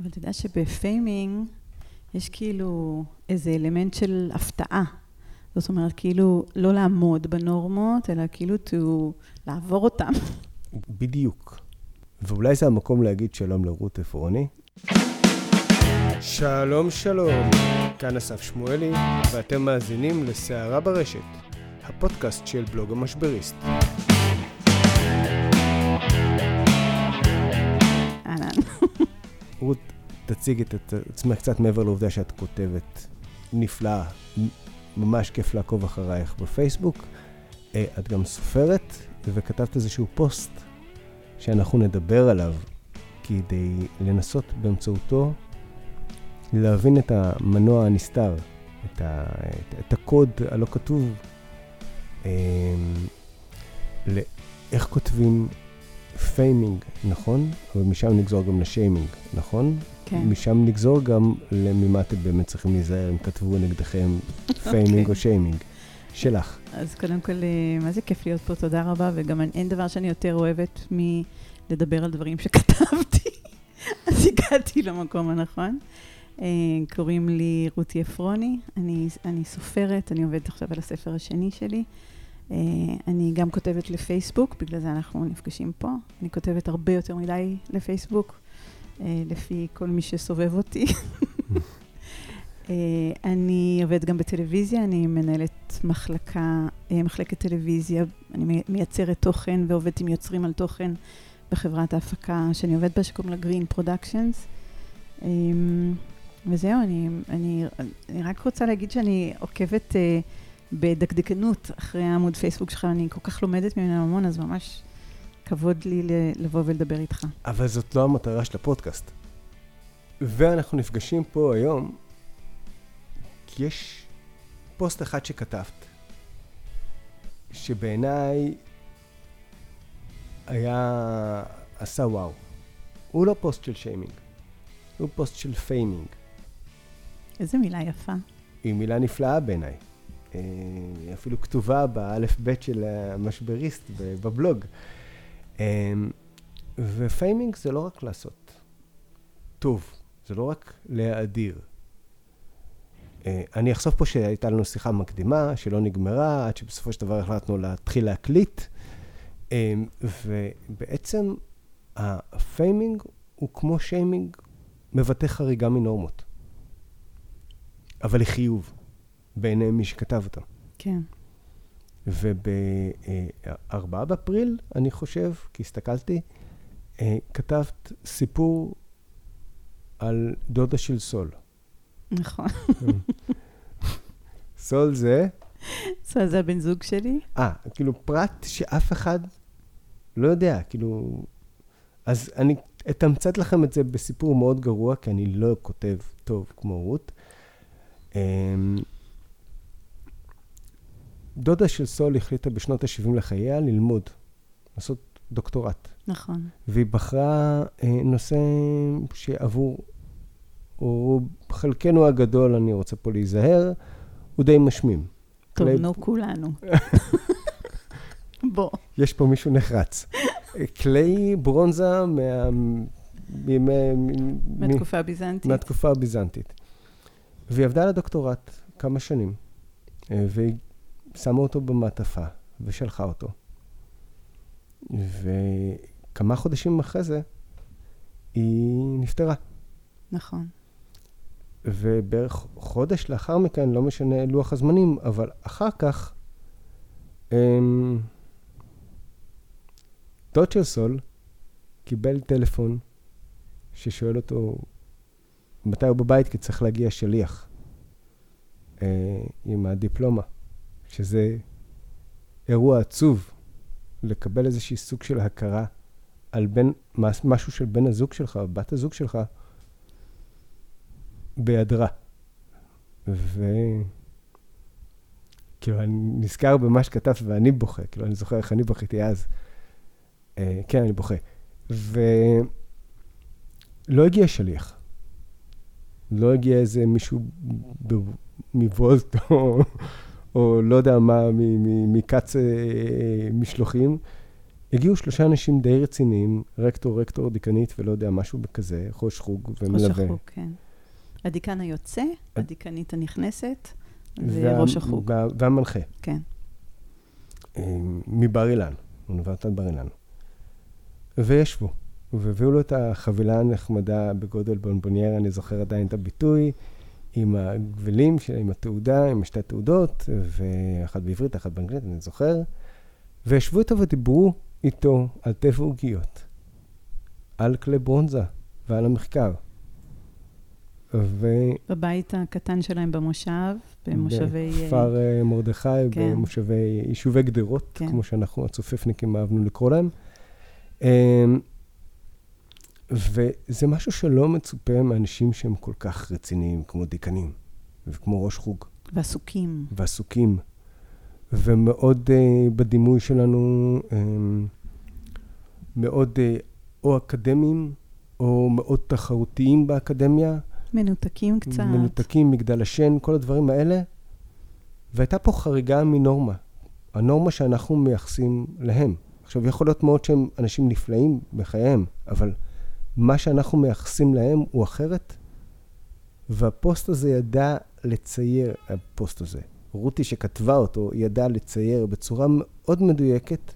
אבל אתה יודע שבפיימינג יש כאילו איזה אלמנט של הפתעה. זאת אומרת, כאילו לא לעמוד בנורמות, אלא כאילו to לעבור אותם. בדיוק. ואולי זה המקום להגיד שלום לרות עפרוני. שלום שלום, כאן אסף שמואלי, ואתם מאזינים לסערה ברשת, הפודקאסט של בלוג המשבריסט. רות, תציג את עצמך קצת מעבר לעובדה שאת כותבת נפלאה, ממש כיף לעקוב אחרייך בפייסבוק. אה, את גם סופרת, וכתבת איזשהו פוסט שאנחנו נדבר עליו כדי לנסות באמצעותו להבין את המנוע הנסתר, את, ה, את, את הקוד הלא כתוב, אה, לאיך כותבים פיימינג, נכון? אבל משם נגזור גם לשיימינג, נכון? כן. משם נגזור גם ממה אתם באמת צריכים להיזהר אם כתבו נגדכם פיימינג אוקיי. או שיימינג. שלך. אז קודם כל, אה, מה זה כיף להיות פה, תודה רבה, וגם אין דבר שאני יותר אוהבת מלדבר על דברים שכתבתי. אז הגעתי למקום הנכון. אה, קוראים לי רותי עפרוני, אני, אני סופרת, אני עובדת עכשיו על הספר השני שלי. אה, אני גם כותבת לפייסבוק, בגלל זה אנחנו נפגשים פה. אני כותבת הרבה יותר מדי לפייסבוק, אה, לפי כל מי שסובב אותי. אה, אני עובדת גם בטלוויזיה, אני מנהלת מחלקה, מחלקת טלוויזיה, אני מי- מייצרת תוכן ועובדת עם יוצרים על תוכן בחברת ההפקה שאני עובדת בה, שקוראים לה Green Productions. אמ, וזהו, אני, אני, אני רק רוצה להגיד שאני עוקבת אה, בדקדקנות אחרי העמוד פייסבוק שלך, אני כל כך לומדת ממנו המון, אז ממש כבוד לי לבוא ולדבר איתך. אבל זאת לא המטרה של הפודקאסט. ואנחנו נפגשים פה היום, כי יש פוסט אחד שכתבת, שבעיניי היה... עשה וואו. הוא לא פוסט של שיימינג, הוא פוסט של פיימינג. איזה מילה יפה. היא מילה נפלאה בעיניי. אה, היא אפילו כתובה באלף-בית של המשבריסט בבלוג. אה, ופיימינג זה לא רק לעשות טוב, זה לא רק להאדיר. אה, אני אחשוף פה שהייתה לנו שיחה מקדימה, שלא נגמרה, עד שבסופו של דבר החלטנו להתחיל להקליט. ובעצם הפיימינג הוא כמו שיימינג, מבטא חריגה מנורמות. אבל לחיוב, בעיני מי שכתב אותם. כן. וב-4 באפריל, אני חושב, כי הסתכלתי, אה, כתבת סיפור על דודה של סול. נכון. סול זה, זה זה הבן זוג שלי. אה, כאילו פרט שאף אחד לא יודע, כאילו... אז אני אתמצת לכם את זה בסיפור מאוד גרוע, כי אני לא כותב טוב כמו רות. דודה של סול החליטה בשנות ה-70 לחייה ללמוד, לעשות דוקטורט. נכון. והיא בחרה אה, נושא שעבור או חלקנו הגדול, אני רוצה פה להיזהר, הוא די משמים. טוב, כלי- נו, כולנו. בוא. יש פה מישהו נחרץ. כלי ברונזה מה... מימי... מ- מהתקופה הביזנטית. מהתקופה הביזנטית. והיא עבדה על הדוקטורט כמה שנים, אה, והיא שמה אותו במעטפה ושלחה אותו. וכמה חודשים אחרי זה, היא נפטרה. נכון. ובערך חודש לאחר מכן, לא משנה לוח הזמנים, אבל אחר כך, אמ, דוד של סול קיבל טלפון ששואל אותו מתי הוא בבית, כי צריך להגיע שליח אה, עם הדיפלומה, שזה אירוע עצוב, לקבל איזושהי סוג של הכרה על מס- משהו של בן הזוג שלך, או בת הזוג שלך, בהיעדרה. ו... כאילו, אני נזכר במה שכתבת ואני בוכה, כאילו, אני זוכר איך אני בכיתי אז. אה, כן, אני בוכה. ולא הגיע שליח. לא הגיע איזה מישהו ב- מוולט או, לא יודע מה, מ- מ- מכץ אה, משלוחים. הגיעו שלושה אנשים די רציניים, רקטור, רקטור, דיקנית ולא יודע, משהו כזה, ראש חוג ומלווה. ראש החוג, כן. הדיקן היוצא, הדיקנית הנכנסת וראש החוג. וה, והמנחה. כן. אה, מבר אילן, אוניברסיטת בר אילן. וישבו, והביאו לו את החבילה הנחמדה בגודל בונבוניירה, אני זוכר עדיין את הביטוי, עם הגבלים, עם התעודה, עם שתי תעודות, ואחת בעברית, אחת באנגלית, אני זוכר. וישבו איתו ודיברו איתו על טבע עוגיות, על כלי ברונזה ועל המחקר. ו... בבית הקטן שלהם במושב, במושבי... בכפר אה, מרדכי, כן. במושבי יישובי גדרות, כן. כמו שאנחנו הצופפניקים אהבנו לקרוא להם. וזה משהו שלא מצופה מאנשים שהם כל כך רציניים, כמו דיקנים, וכמו ראש חוג. ועסוקים. ועסוקים. ומאוד uh, בדימוי שלנו, um, מאוד uh, או אקדמיים, או מאוד תחרותיים באקדמיה. מנותקים קצת. מנותקים, מגדל השן, כל הדברים האלה. והייתה פה חריגה מנורמה. הנורמה שאנחנו מייחסים להם. עכשיו, יכול להיות מאוד שהם אנשים נפלאים בחייהם, אבל מה שאנחנו מייחסים להם הוא אחרת. והפוסט הזה ידע לצייר, הפוסט הזה, רותי שכתבה אותו, ידעה לצייר בצורה מאוד מדויקת,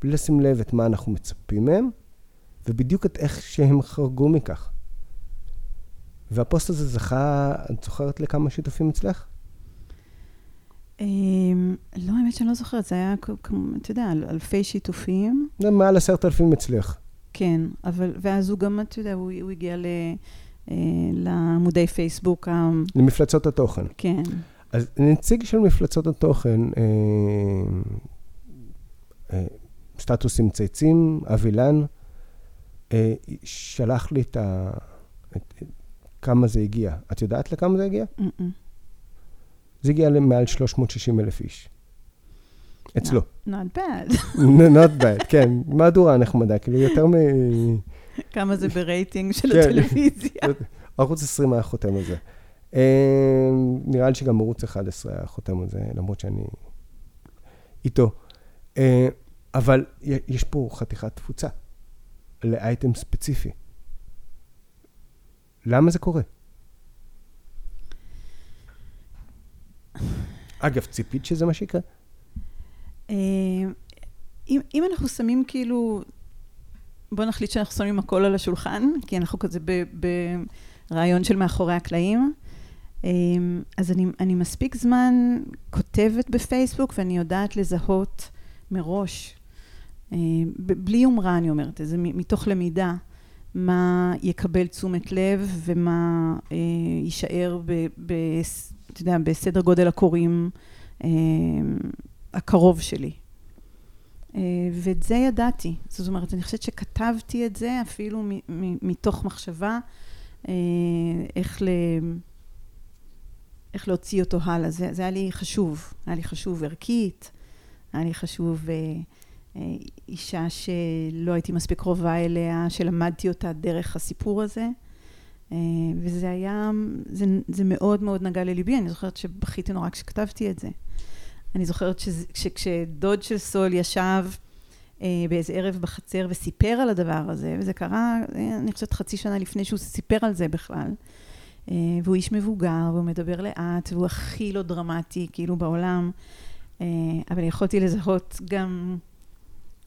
בלי לשים לב את מה אנחנו מצפים מהם, ובדיוק את איך שהם חרגו מכך. והפוסט הזה זכה, את זוכרת לכמה שיתופים אצלך? אמ, לא, האמת שאני לא זוכרת, זה היה, אתה יודע, אלפי שיתופים. זה מעל עשרת אלפים אצלך. כן, אבל, ואז הוא גם, אתה יודע, הוא, הוא הגיע ל, אה, לעמודי פייסבוק. למפלצות התוכן. כן. אז נציג של מפלצות התוכן, אה, אה, סטטוס עם צייצים, אבילן, אה, שלח לי את ה... את, כמה זה הגיע. את יודעת לכמה זה הגיע? Mm-mm. זה הגיע למעל 360 אלף איש. אצלו. Not bad. not bad, כן. מהדורה נחמדה, כאילו יותר מ... כמה זה ברייטינג של כן. הטלוויזיה. ערוץ 20 היה חותם על זה. אה, נראה לי שגם ערוץ 11 היה חותם על זה, למרות שאני איתו. אה, אבל יש פה חתיכת תפוצה לאייטם ספציפי. למה זה קורה? אגב, ציפית שזה מה שיקרה? אה, אם, אם אנחנו שמים כאילו, בוא נחליט שאנחנו שמים הכל על השולחן, כי אנחנו כזה ברעיון של מאחורי הקלעים. אה, אז אני, אני מספיק זמן כותבת בפייסבוק ואני יודעת לזהות מראש, אה, בלי יומרה אני אומרת, זה מתוך למידה, מה יקבל תשומת לב ומה יישאר ב, ב, אתה יודע, בסדר גודל הקוראים הקרוב שלי. אה, ואת זה ידעתי. זאת אומרת, אני חושבת שכתבתי את זה אפילו מתוך מחשבה אה, איך, ל... איך להוציא אותו הלאה. זה, זה היה לי חשוב. היה לי חשוב ערכית, היה לי חשוב אה, אה, אישה שלא הייתי מספיק קרובה אליה, שלמדתי אותה דרך הסיפור הזה. אה, וזה היה, זה, זה מאוד מאוד נגע לליבי, אני זוכרת שבכיתי נורא כשכתבתי את זה. אני זוכרת שכשדוד של סול ישב אה, באיזה ערב בחצר וסיפר על הדבר הזה, וזה קרה, אה, אני חושבת חצי שנה לפני שהוא סיפר על זה בכלל, אה, והוא איש מבוגר, והוא מדבר לאט, והוא הכי לא דרמטי, כאילו, בעולם, אה, אבל יכולתי לזהות גם,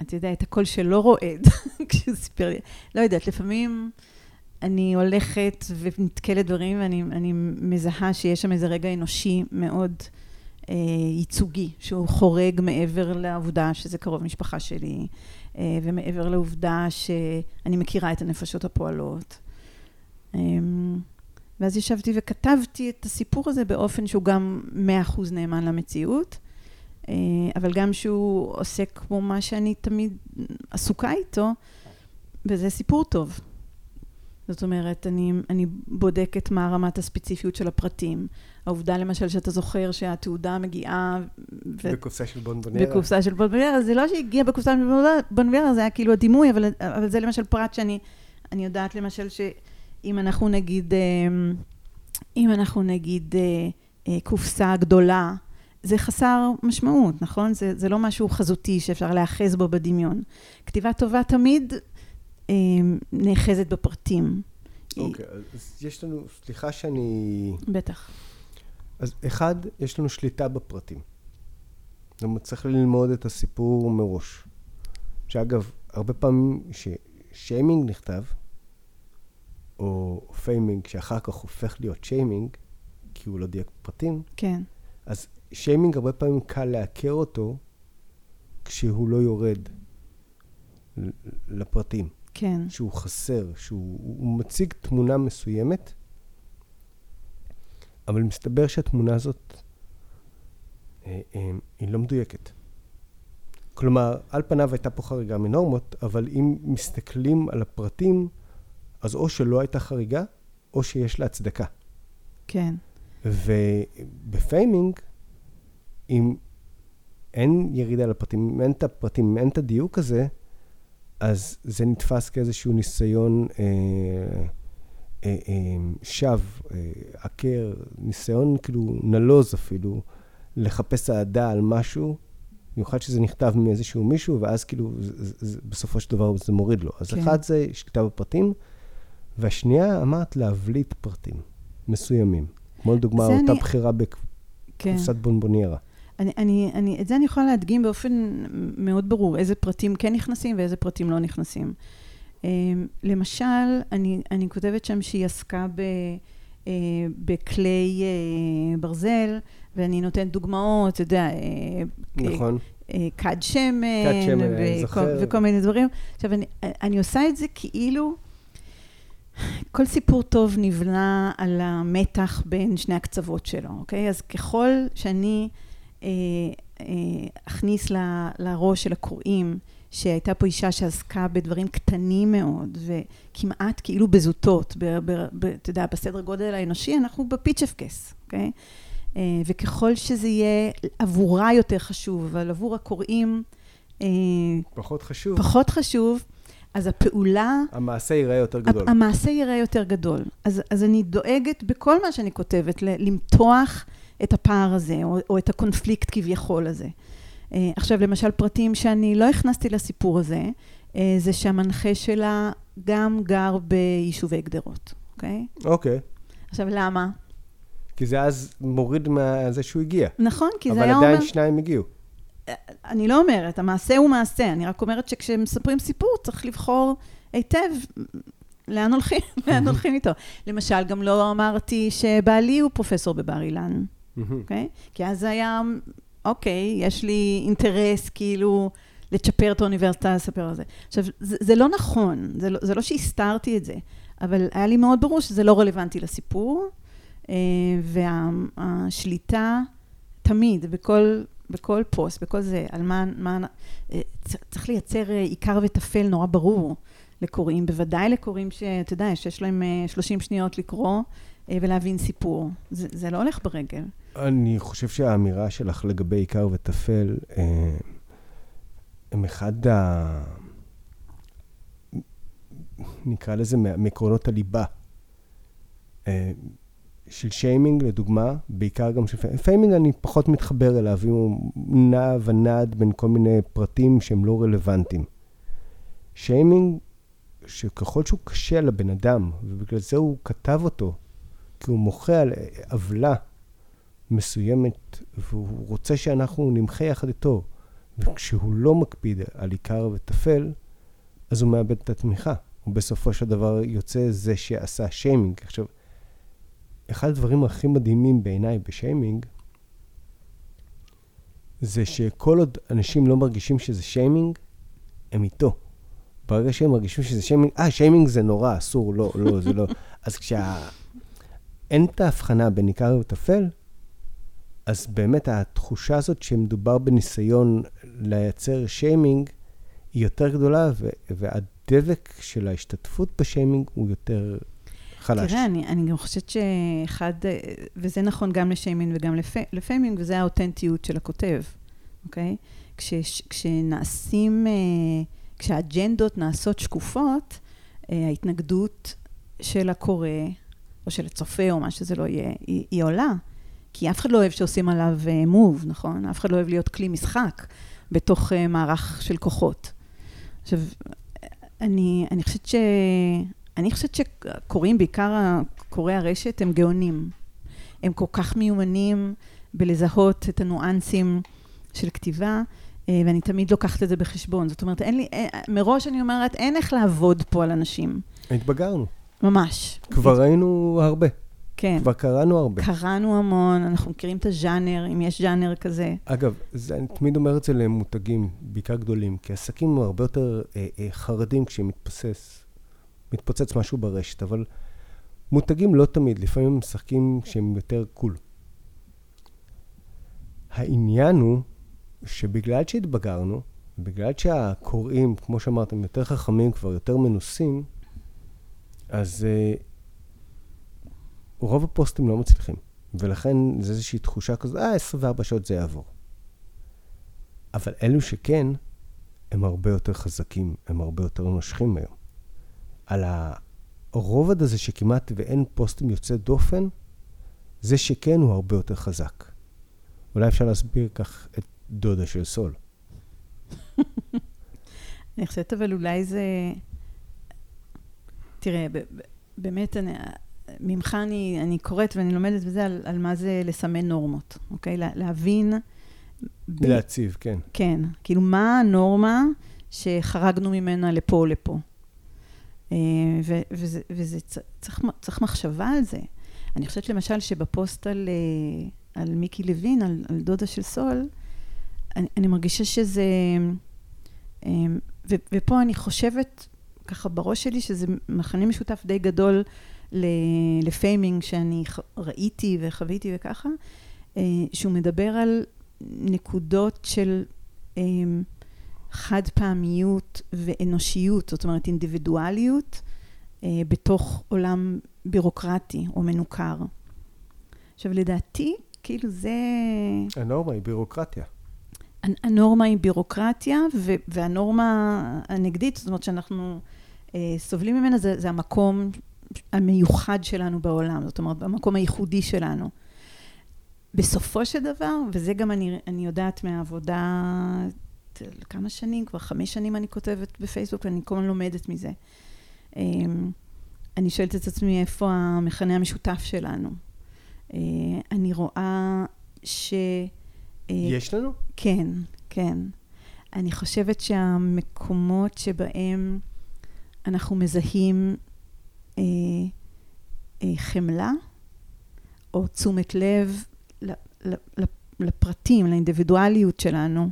אתה יודע, את הקול שלא רועד כשהוא סיפר לי. לא יודעת, לפעמים... אני הולכת ונתקלת דברים, ואני מזהה שיש שם איזה רגע אנושי מאוד ייצוגי, שהוא חורג מעבר לעובדה שזה קרוב משפחה שלי, אה, ומעבר לעובדה שאני מכירה את הנפשות הפועלות. אה, ואז ישבתי וכתבתי את הסיפור הזה באופן שהוא גם מאה אחוז נאמן למציאות, אה, אבל גם שהוא עוסק כמו מה שאני תמיד עסוקה איתו, וזה סיפור טוב. זאת אומרת, אני, אני בודקת מה רמת הספציפיות של הפרטים. העובדה למשל שאתה זוכר שהתעודה מגיעה... ו... בקופסה של בונבוניירה. בקופסה של בונבוניירה, זה לא שהגיע בקופסה של בונבוניירה, זה היה כאילו הדימוי, אבל, אבל זה למשל פרט שאני אני יודעת למשל שאם אנחנו נגיד, אה, אם אנחנו נגיד אה, אה, קופסה גדולה, זה חסר משמעות, נכון? זה, זה לא משהו חזותי שאפשר להאחז בו בדמיון. כתיבה טובה תמיד אה, נאחזת בפרטים. אוקיי, אז יש לנו, סליחה שאני... בטח. אז אחד, יש לנו שליטה בפרטים. זאת אומרת, צריך ללמוד את הסיפור מראש. שאגב, הרבה פעמים ששיימינג נכתב, או פיימינג שאחר כך הופך להיות שיימינג, כי הוא לא דייק פרטים, כן. אז שיימינג הרבה פעמים קל לעקר אותו כשהוא לא יורד לפרטים. כן. שהוא חסר, שהוא הוא מציג תמונה מסוימת, אבל מסתבר שהתמונה הזאת אה, אה, היא לא מדויקת. כלומר, על פניו הייתה פה חריגה מנורמות, אבל אם מסתכלים על הפרטים, אז או שלא הייתה חריגה, או שיש לה הצדקה. כן. ובפיימינג, אם אין ירידה לפרטים, אם אין את הפרטים, אם אין את הדיוק הזה, אז זה נתפס כאיזשהו ניסיון אה, אה, אה, שווא, אה, עקר, ניסיון כאילו נלוז אפילו, לחפש אהדה על משהו, במיוחד שזה נכתב מאיזשהו מישהו, ואז כאילו, זה, זה, בסופו של דבר זה מוריד לו. אז כן. אחד זה שליטה בפרטים, והשנייה, אמרת להבליט פרטים מסוימים. כמו לדוגמה, אותה אני- בחירה כן. בקופסת בונבוניירה. אני, אני, אני, את זה אני יכולה להדגים באופן מאוד ברור, איזה פרטים כן נכנסים ואיזה פרטים לא נכנסים. אמ, למשל, אני, אני כותבת שם שהיא עסקה ב, אה, בכלי אה, ברזל, ואני נותנת דוגמאות, אתה יודע, אה, נכון. כד שמן, כד שמן, וכל. וכל מיני דברים. עכשיו, אני, אני עושה את זה כאילו כל סיפור טוב נבנה על המתח בין שני הקצוות שלו, אוקיי? אז ככל שאני אה, אה, אכניס ל- לראש של הקוראים שהייתה פה אישה שעסקה בדברים קטנים מאוד וכמעט כאילו בזוטות, אתה יודע, בסדר גודל האנושי, אנחנו בפיצ'פקס, אוקיי? אה, וככל שזה יהיה עבורה יותר חשוב, אבל עבור הקוראים אה, פחות חשוב. פחות חשוב, אז הפעולה, המעשה ייראה יותר גדול. המעשה ייראה יותר גדול. אז, אז אני דואגת בכל מה שאני כותבת למתוח את הפער הזה, או, או את הקונפליקט כביכול הזה. אה, עכשיו, למשל, פרטים שאני לא הכנסתי לסיפור הזה, אה, זה שהמנחה שלה גם גר ביישובי גדרות, אוקיי? אוקיי. עכשיו, למה? כי זה אז מוריד מזה שהוא הגיע. נכון, כי זה אבל היה עדיין אומר... שניים הגיעו. אני לא אומרת, המעשה הוא מעשה, אני רק אומרת שכשמספרים סיפור צריך לבחור היטב לאן הולכים, לאן הולכים איתו. למשל, גם לא אמרתי שבעלי הוא פרופסור בבר אילן, אוקיי? כי אז זה היה, אוקיי, יש לי אינטרס כאילו לצ'פר את האוניברסיטה, לספר על זה. עכשיו, זה, זה לא נכון, זה לא, זה לא שהסתרתי את זה, אבל היה לי מאוד ברור שזה לא רלוונטי לסיפור, אה, והשליטה תמיד, בכל, בכל פוסט, בכל זה, על מה, מה, אה, צריך לייצר אה, עיקר וטפל נורא ברור לקוראים, בוודאי לקוראים שאתה יודע, שיש להם אה, 30 שניות לקרוא ולהבין סיפור. זה, זה לא הולך ברגל. אני חושב שהאמירה שלך לגבי עיקר וטפל, אה, הם אחד ה... נקרא לזה מעקרונות הליבה. אה, של שיימינג, לדוגמה, בעיקר גם של פיימינג. פיימינג אני פחות מתחבר אליו, אם הוא נע ונד בין כל מיני פרטים שהם לא רלוונטיים. שיימינג, שככל שהוא קשה לבן אדם, ובגלל זה הוא כתב אותו, כי הוא מוחה על עוולה מסוימת, והוא רוצה שאנחנו נמחה יחד איתו, וכשהוא לא מקפיד על עיקר וטפל, אז הוא מאבד את התמיכה. הוא בסופו של דבר יוצא זה שעשה שיימינג. עכשיו, אחד הדברים הכי מדהימים בעיניי בשיימינג, זה שכל עוד אנשים לא מרגישים שזה שיימינג, הם איתו. ברגע שהם מרגישים שזה שיימינג, אה, שיימינג זה נורא, אסור, לא, לא, זה לא. אז כשה... אין את ההבחנה בין עיקר וטפל, אז באמת התחושה הזאת שמדובר בניסיון לייצר שיימינג היא יותר גדולה, ו- והדבק של ההשתתפות בשיימינג הוא יותר חלש. תראה, אני, אני גם חושבת שאחד, וזה נכון גם לשיימינג וגם לפ, לפיימינג, וזה האותנטיות של הכותב, אוקיי? כש, כשנעשים, אה, כשהאג'נדות נעשות שקופות, אה, ההתנגדות של הקורא, או של הצופה, או מה שזה לא יהיה, היא, היא עולה. כי אף אחד לא אוהב שעושים עליו מוב, נכון? אף אחד לא אוהב להיות כלי משחק בתוך מערך של כוחות. עכשיו, אני, אני חושבת ש... אני חושבת שקוראים, בעיקר קוראי הרשת, הם גאונים. הם כל כך מיומנים בלזהות את הניואנסים של כתיבה, אה, ואני תמיד לוקחת את זה בחשבון. זאת אומרת, אין לי, אה, מראש אני אומרת, אין איך לעבוד פה על אנשים. התבגרנו. ממש. כבר ראינו הרבה. כן. כבר קראנו הרבה. קראנו המון, אנחנו מכירים את הז'אנר, אם יש ז'אנר כזה. אגב, זה, אני תמיד אומר את זה למותגים, בעיקר גדולים, כי עסקים הם הרבה יותר אה, אה, חרדים כשמתפסס, מתפוצץ משהו ברשת, אבל מותגים לא תמיד, לפעמים משחקים שהם יותר קול. העניין הוא שבגלל שהתבגרנו, בגלל שהקוראים, כמו שאמרתם, יותר חכמים, כבר יותר מנוסים, אז uh, רוב הפוסטים לא מצליחים. ולכן זה איזושהי תחושה כזאת, אה, 24 שעות זה יעבור. אבל אלו שכן, הם הרבה יותר חזקים, הם הרבה יותר נושכים היום. על הרובד הזה שכמעט ואין פוסטים יוצא דופן, זה שכן הוא הרבה יותר חזק. אולי אפשר להסביר כך את דודה של סול. אני חושבת, אבל אולי זה... תראה, באמת, אני, ממך אני, אני קוראת ואני לומדת בזה על, על מה זה לסמן נורמות, אוקיי? לה, להבין... ב... להציב, כן. כן. כאילו, מה הנורמה שחרגנו ממנה לפה או לפה? אה, ו, וזה, וזה צריך, צריך מחשבה על זה. אני חושבת למשל שבפוסט על, אה, על מיקי לוין, על, על דודה של סול, אני, אני מרגישה שזה... אה, ו, ופה אני חושבת, ככה בראש שלי, שזה מכנה משותף די גדול לפיימינג שאני ראיתי וחוויתי וככה, אה, שהוא מדבר על נקודות של אה, חד פעמיות ואנושיות, זאת אומרת אינדיבידואליות, אה, בתוך עולם בירוקרטי או מנוכר. עכשיו, לדעתי, כאילו זה... הנורמה היא בירוקרטיה. הנורמה היא בירוקרטיה, והנורמה הנגדית, זאת אומרת שאנחנו סובלים ממנה, זה, זה המקום המיוחד שלנו בעולם, זאת אומרת, במקום הייחודי שלנו. בסופו של דבר, וזה גם אני, אני יודעת מהעבודה, כמה שנים, כבר חמש שנים אני כותבת בפייסבוק, ואני כל הזמן לומדת מזה. אמ, אני שואלת את עצמי איפה המכנה המשותף שלנו. אה, אני רואה ש... אה, יש לנו? כן, כן. אני חושבת שהמקומות שבהם אנחנו מזהים אה, אה, חמלה או תשומת לב לפרטים, לאינדיבידואליות שלנו,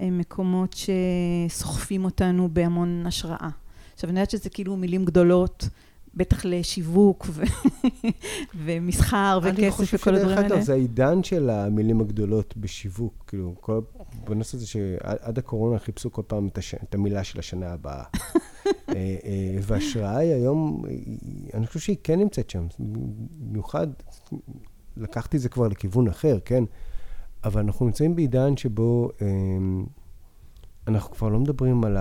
הם מקומות שסוחפים אותנו בהמון השראה. עכשיו, אני יודעת שזה כאילו מילים גדולות, בטח לשיווק ו- ומסחר וכסף וכל הדברים האלה. אני חושב שזה העידן של המילים הגדולות בשיווק. כאילו, כל, בנושא הזה שעד הקורונה חיפשו כל פעם את, הש... את המילה של השנה הבאה. אה, אה, וההשראה היא היום, אני חושב שהיא כן נמצאת שם. במיוחד, לקחתי את זה כבר לכיוון אחר, כן? אבל אנחנו נמצאים בעידן שבו אמ, אנחנו כבר לא מדברים על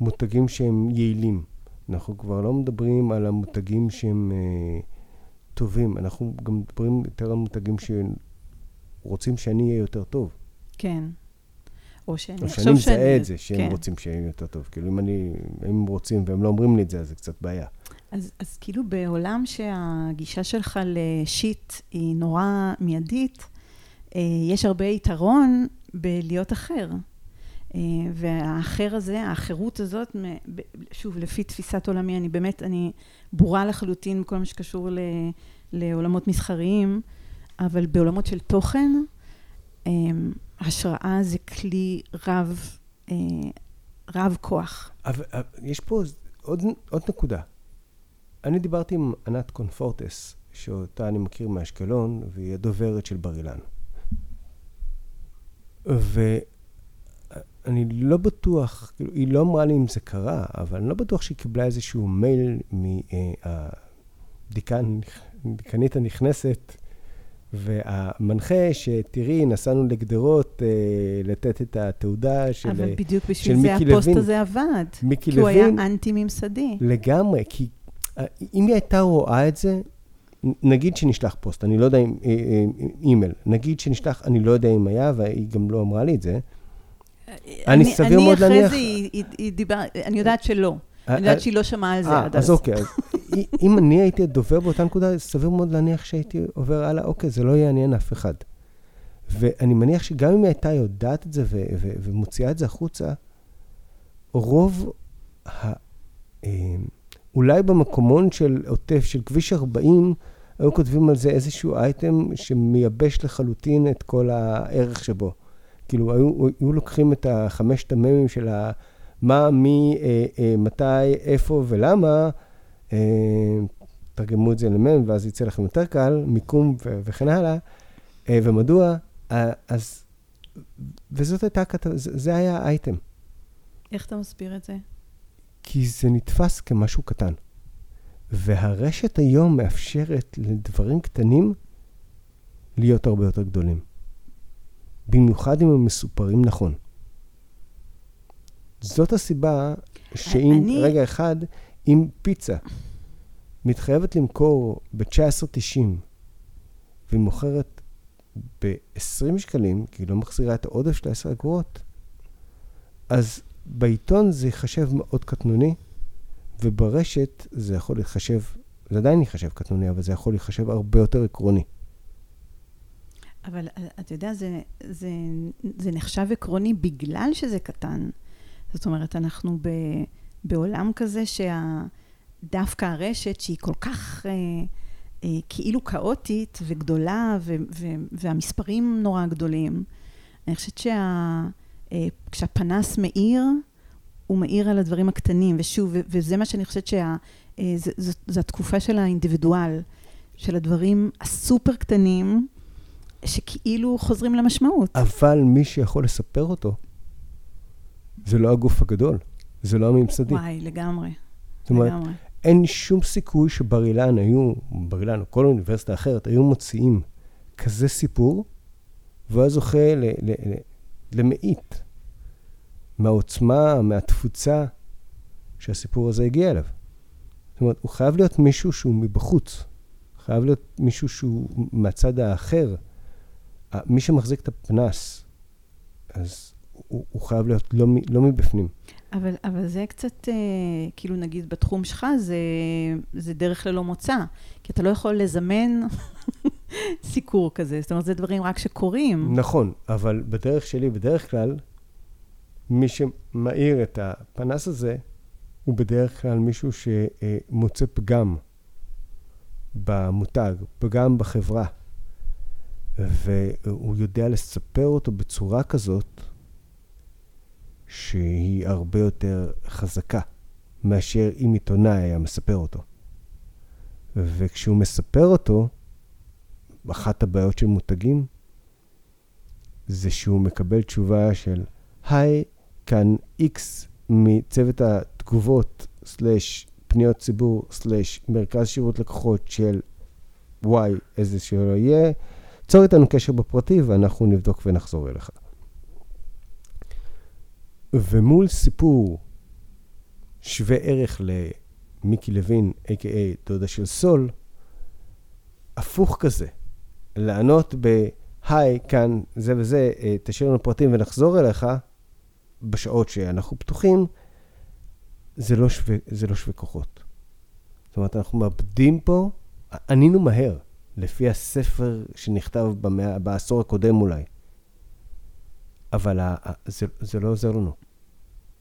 המותגים שהם יעילים. אנחנו כבר לא מדברים על המותגים שהם אה, טובים, אנחנו גם מדברים יותר על מותגים שרוצים שאני אהיה יותר טוב. כן. או שאני שאני... או שאני מזהה את זה, שהם כן. רוצים שיהיה יותר טוב. כאילו, אם אני, הם רוצים והם לא אומרים לי את זה, אז זה קצת בעיה. אז, אז כאילו בעולם שהגישה שלך לשיט היא נורא מיידית, אה, יש הרבה יתרון בלהיות אחר. אה, והאחר הזה, האחרות הזאת, שוב, לפי תפיסת עולמי, אני באמת, אני בורה לחלוטין בכל מה שקשור ל, לעולמות מסחריים, אבל בעולמות של תוכן, אה, השראה זה כלי רב, אה, רב כוח. אבל יש פה עוד, עוד נקודה. אני דיברתי עם ענת קונפורטס, שאותה אני מכיר מאשקלון, והיא הדוברת של בר אילן. ו... אני לא בטוח, כאילו, היא לא אמרה לי אם זה קרה, אבל אני לא בטוח שהיא קיבלה איזשהו מייל מהדיקנית הנכנסת, והמנחה שתראי, נסענו לגדרות אה, לתת את התעודה של מיקי לוין. אבל בדיוק בשביל זה הפוסט לוין. הזה עבד. מיקי לוין. כי הוא היה אנטי-ממסדי. לגמרי, כי אה, אם היא הייתה רואה את זה, נגיד שנשלח פוסט, אני לא יודע אם אימייל, נגיד שנשלח, אני לא יודע אם היה, והיא גם לא אמרה לי את זה. אני סביר מאוד להניח... אני אחרי זה, היא, היא דיבר, אני יודעת שלא. אני יודעת שהיא לא שמעה על זה עד אז. אז אוקיי, אז אם אני הייתי הדובר באותה נקודה, סביר מאוד להניח שהייתי עובר הלאה, אוקיי, זה לא יעניין אף אחד. ואני מניח שגם אם היא הייתה יודעת את זה ומוציאה את זה החוצה, רוב ה... אולי במקומון של עוטף, של כביש 40, היו כותבים על זה איזשהו אייטם שמייבש לחלוטין את כל הערך שבו. כאילו, היו, היו לוקחים את החמשת המ"מים של ה... מה, מי, אה, אה, מתי, איפה ולמה, אה, תרגמו את זה למ"ם, ואז יצא לכם יותר קל, מיקום ו- וכן הלאה, אה, ומדוע, אה, אז, וזאת הייתה כתבה, זה, זה היה האייטם. איך אתה מסביר את זה? כי זה נתפס כמשהו קטן. והרשת היום מאפשרת לדברים קטנים להיות הרבה יותר גדולים. במיוחד אם הם מסופרים נכון. זאת הסיבה שאם, אני... רגע אחד, אם פיצה מתחייבת למכור ב-19.90 והיא מוכרת ב-20 שקלים, כי היא לא מחזירה את העודף של 10 אגורות, אז בעיתון זה ייחשב מאוד קטנוני, וברשת זה יכול להיחשב, זה עדיין ייחשב קטנוני, אבל זה יכול להיחשב הרבה יותר עקרוני. אבל אה, אתה יודע, זה, זה, זה נחשב עקרוני בגלל שזה קטן. זאת אומרת, אנחנו ב, בעולם כזה שדווקא הרשת, שהיא כל כך אה, אה, כאילו כאוטית וגדולה, ו, ו, והמספרים נורא גדולים, אני חושבת שכשהפנס אה, מאיר, הוא מאיר על הדברים הקטנים, ושוב, ו, וזה מה שאני חושבת שזו התקופה של האינדיבידואל, של הדברים הסופר קטנים, שכאילו חוזרים למשמעות. אבל מי שיכול לספר אותו, זה לא הגוף הגדול, זה לא הממסדי. וואי, לגמרי. זאת אומרת, לגמרי. אין שום סיכוי שבר אילן היו, בר אילן או כל אוניברסיטה אחרת, היו מוציאים כזה סיפור, והוא היה זוכה ל, ל, ל, למאית מהעוצמה, מהתפוצה שהסיפור הזה הגיע אליו. זאת אומרת, הוא חייב להיות מישהו שהוא מבחוץ. חייב להיות מישהו שהוא מהצד האחר. מי שמחזיק את הפנס, אז הוא, הוא חייב להיות לא, לא מבפנים. אבל, אבל זה קצת, אה, כאילו נגיד בתחום שלך, זה, זה דרך ללא מוצא. כי אתה לא יכול לזמן סיקור כזה. זאת אומרת, זה דברים רק שקורים. נכון, אבל בדרך שלי, בדרך כלל, מי שמאיר את הפנס הזה, הוא בדרך כלל מישהו שמוצא פגם במותג, פגם בחברה, והוא יודע לספר אותו בצורה כזאת, שהיא הרבה יותר חזקה מאשר אם עיתונאי היה מספר אותו. וכשהוא מספר אותו, אחת הבעיות של מותגים זה שהוא מקבל תשובה של, היי, כאן X מצוות התגובות, סלש פניות ציבור, סלש מרכז שירות לקוחות של Y, איזה שלא יהיה, צור איתנו קשר בפרטי ואנחנו נבדוק ונחזור אליך. ומול סיפור שווה ערך למיקי לוין, a.k.a. דודה של סול, הפוך כזה, לענות ב... היי, כאן זה וזה, אה, תשאיר לנו פרטים ונחזור אליך, בשעות שאנחנו פתוחים, זה לא שווה, זה לא שווה כוחות. זאת אומרת, אנחנו מאבדים פה, ענינו מהר, לפי הספר שנכתב במאה, בעשור הקודם אולי. אבל זה, זה לא עוזר לנו.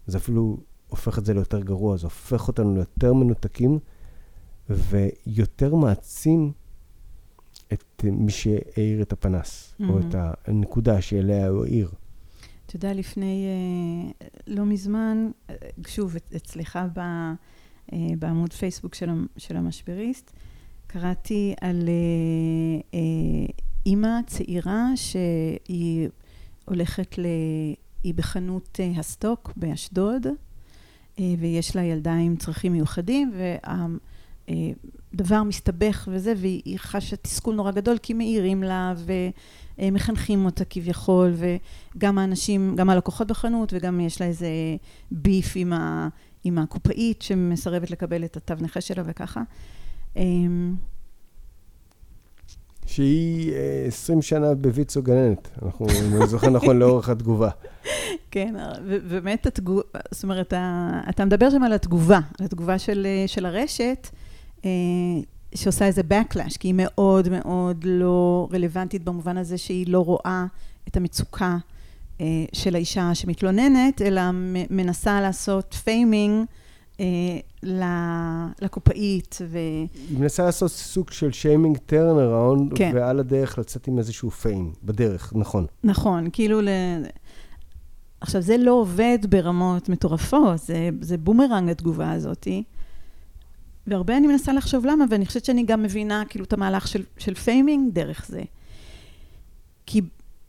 זה אפילו הופך את זה ליותר גרוע, זה הופך אותנו ליותר מנותקים ויותר מעצים את מי שהאיר את הפנס, mm-hmm. או את הנקודה שאליה הוא האיר. אתה יודע, לפני אה, לא מזמן, אה, שוב, אצלך ב, אה, בעמוד פייסבוק של, של המשבריסט, קראתי על אימא צעירה שהיא הולכת ל... היא בחנות הסטוק באשדוד, ויש לה ילדה עם צרכים מיוחדים, והדבר מסתבך וזה, והיא חשה תסכול נורא גדול, כי מעירים לה, ו... מחנכים אותה כביכול, וגם האנשים, גם הלקוחות בחנות, וגם יש לה איזה ביף עם, ה, עם הקופאית שמסרבת לקבל את התו נכה שלה וככה. אמ, שהיא 20 שנה בוויצו גננת, אנחנו, אם אני זוכר נכון, לאורך התגובה. כן, ובאמת התגובה, זאת אומרת, אתה מדבר שם על התגובה, על התגובה של, של הרשת, שעושה איזה backlash, כי היא מאוד מאוד לא רלוונטית במובן הזה שהיא לא רואה את המצוקה של האישה שמתלוננת, אלא מנסה לעשות פיימינג. לקופאית. ו... היא מנסה לעשות סוג של שיימינג turn around, כן. ועל הדרך לצאת עם איזשהו fame, בדרך, נכון. נכון, כאילו ל... עכשיו, זה לא עובד ברמות מטורפות, זה, זה בומרנג התגובה הזאתי. והרבה אני מנסה לחשוב למה, ואני חושבת שאני גם מבינה כאילו את המהלך של, של פיימינג דרך זה. כי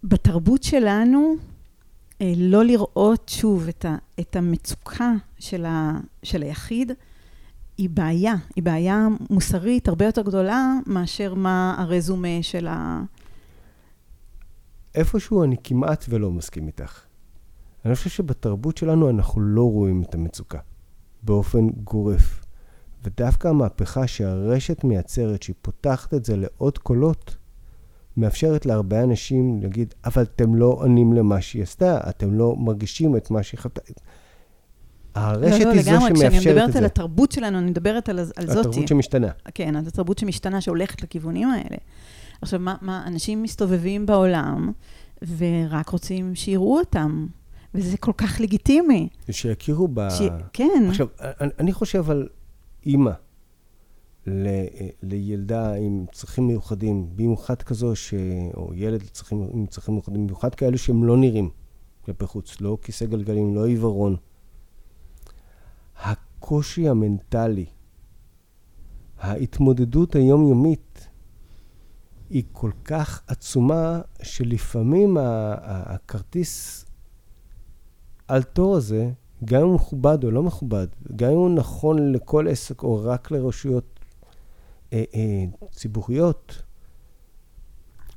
בתרבות שלנו, אה, לא לראות שוב את, ה, את המצוקה של, ה, של היחיד, היא בעיה, היא בעיה מוסרית הרבה יותר גדולה מאשר מה הרזומה של ה... איפשהו אני כמעט ולא מסכים איתך. אני חושב שבתרבות שלנו אנחנו לא רואים את המצוקה באופן גורף. ודווקא המהפכה שהרשת מייצרת, שהיא פותחת את זה לעוד קולות, מאפשרת להרבה אנשים להגיד, אבל אתם לא עונים למה שהיא עשתה, אתם לא מרגישים את מה שהיא חוותה. הרשת לא, לא, היא זו שמאפשרת את זה. לא, לגמרי, כשאני מדברת על התרבות שלנו, אני מדברת על, על זאתי. התרבות שמשתנה. כן, התרבות שמשתנה, שהולכת לכיוונים האלה. עכשיו, מה, מה, אנשים מסתובבים בעולם, ורק רוצים שיראו אותם, וזה כל כך לגיטימי. שיכירו ב... ש... כן. עכשיו, אני, אני חושב על אימא. ל, לילדה עם צרכים מיוחדים, במיוחד כזו, ש, או ילד צרכים, עם צרכים מיוחדים, במיוחד כאלו שהם לא נראים כלפי חוץ, לא כיסא גלגלים, לא עיוורון. הקושי המנטלי, ההתמודדות היומיומית, היא כל כך עצומה, שלפעמים הכרטיס על תור הזה, גם אם הוא מכובד או לא מכובד, גם אם הוא נכון לכל עסק או רק לרשויות אה, אה, ציבוריות,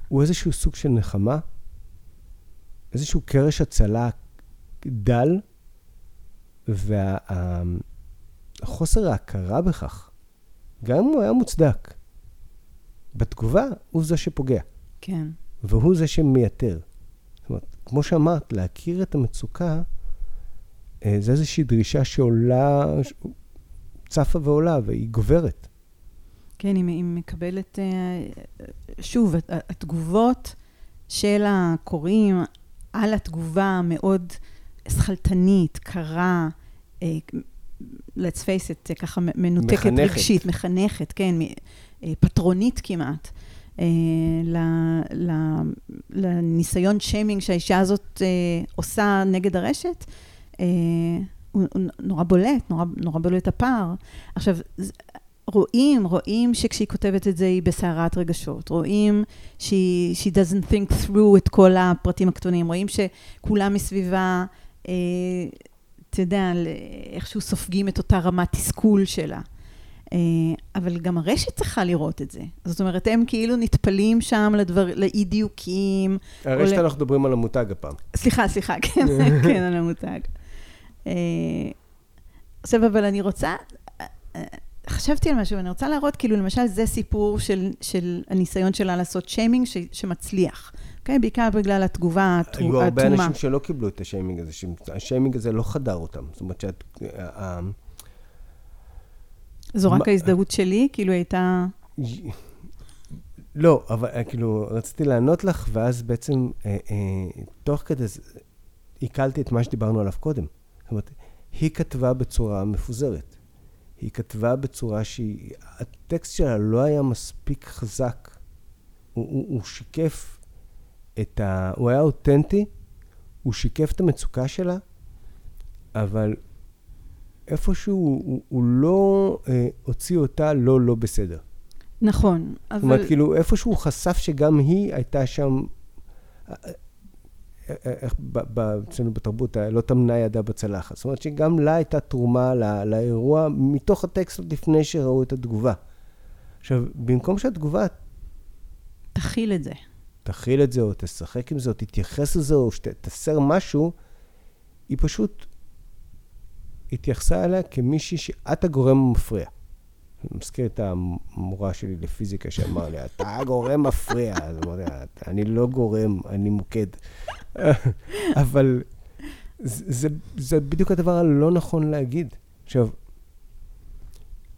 הוא איזשהו סוג של נחמה, איזשהו קרש הצלה דל, והחוסר וה, ההכרה בכך, גם אם הוא היה מוצדק, בתגובה הוא זה שפוגע. כן. והוא זה שמייתר. זאת אומרת, כמו שאמרת, להכיר את המצוקה, אה, זה איזושהי דרישה שעולה, צפה ועולה, והיא גוברת. כן, היא, היא מקבלת, אה, שוב, התגובות של הקוראים על התגובה המאוד שכלתנית, קרה, אה, let's face it, ככה מנותקת מחנכת. רגשית, מחנכת, כן, אה, פטרונית כמעט. לניסיון שיימינג שהאישה הזאת עושה נגד הרשת, הוא נורא בולט, נורא, נורא בולט הפער. עכשיו, רואים, רואים שכשהיא כותבת את זה היא בסערת רגשות, רואים שהיא she doesn't think through את כל הפרטים הקטנים, רואים שכולם מסביבה, אה, אתה יודע, איכשהו סופגים את אותה רמת תסכול שלה. אה, אבל גם הרשת צריכה לראות את זה. זאת אומרת, הם כאילו נטפלים שם לדבר, לאי דיוקים. הרשת אנחנו מדברים על המותג הפעם. סליחה, סליחה, כן, כן, על המותג. אה, עכשיו, אבל אני רוצה... חשבתי על משהו, ואני רוצה להראות, כאילו, למשל, זה סיפור של, של הניסיון שלה לעשות שיימינג ש, שמצליח. אוקיי? Okay? בעיקר בגלל התגובה התרומה. היו הרבה אנשים שלא קיבלו את השיימינג הזה, שהשיימינג הזה לא חדר אותם. זאת אומרת שאת... זו רק ההזדהות שלי? כאילו הייתה... לא, אבל אה, כאילו, רציתי לענות לך, ואז בעצם, אה, אה, תוך כדי זה, עיכלתי את מה שדיברנו עליו קודם. זאת אומרת, היא כתבה בצורה מפוזרת. היא כתבה בצורה שהיא... הטקסט שלה לא היה מספיק חזק. הוא, הוא, הוא שיקף את ה... הוא היה אותנטי, הוא שיקף את המצוקה שלה, אבל איפשהו הוא, הוא לא אה, הוציא אותה לא לא בסדר. נכון, אבל... זאת אומרת, כאילו, איפשהו הוא חשף שגם היא הייתה שם... איך אצלנו בתרבות, לא תמנה ידה בצלחת. זאת אומרת שגם לה הייתה תרומה לא, לאירוע מתוך הטקסט עוד לפני שראו את התגובה. עכשיו, במקום שהתגובה... תכיל את זה. תכיל את זה, או תשחק עם זה, או תתייחס לזה, או שתסר משהו, היא פשוט התייחסה אליה כמישהי שאת הגורם המפריע. אני מזכיר את המורה שלי לפיזיקה שאמר לי, אתה גורם מפריע. אז אמרתי אני לא גורם, אני מוקד. אבל זה, זה, זה בדיוק הדבר הלא נכון להגיד. עכשיו,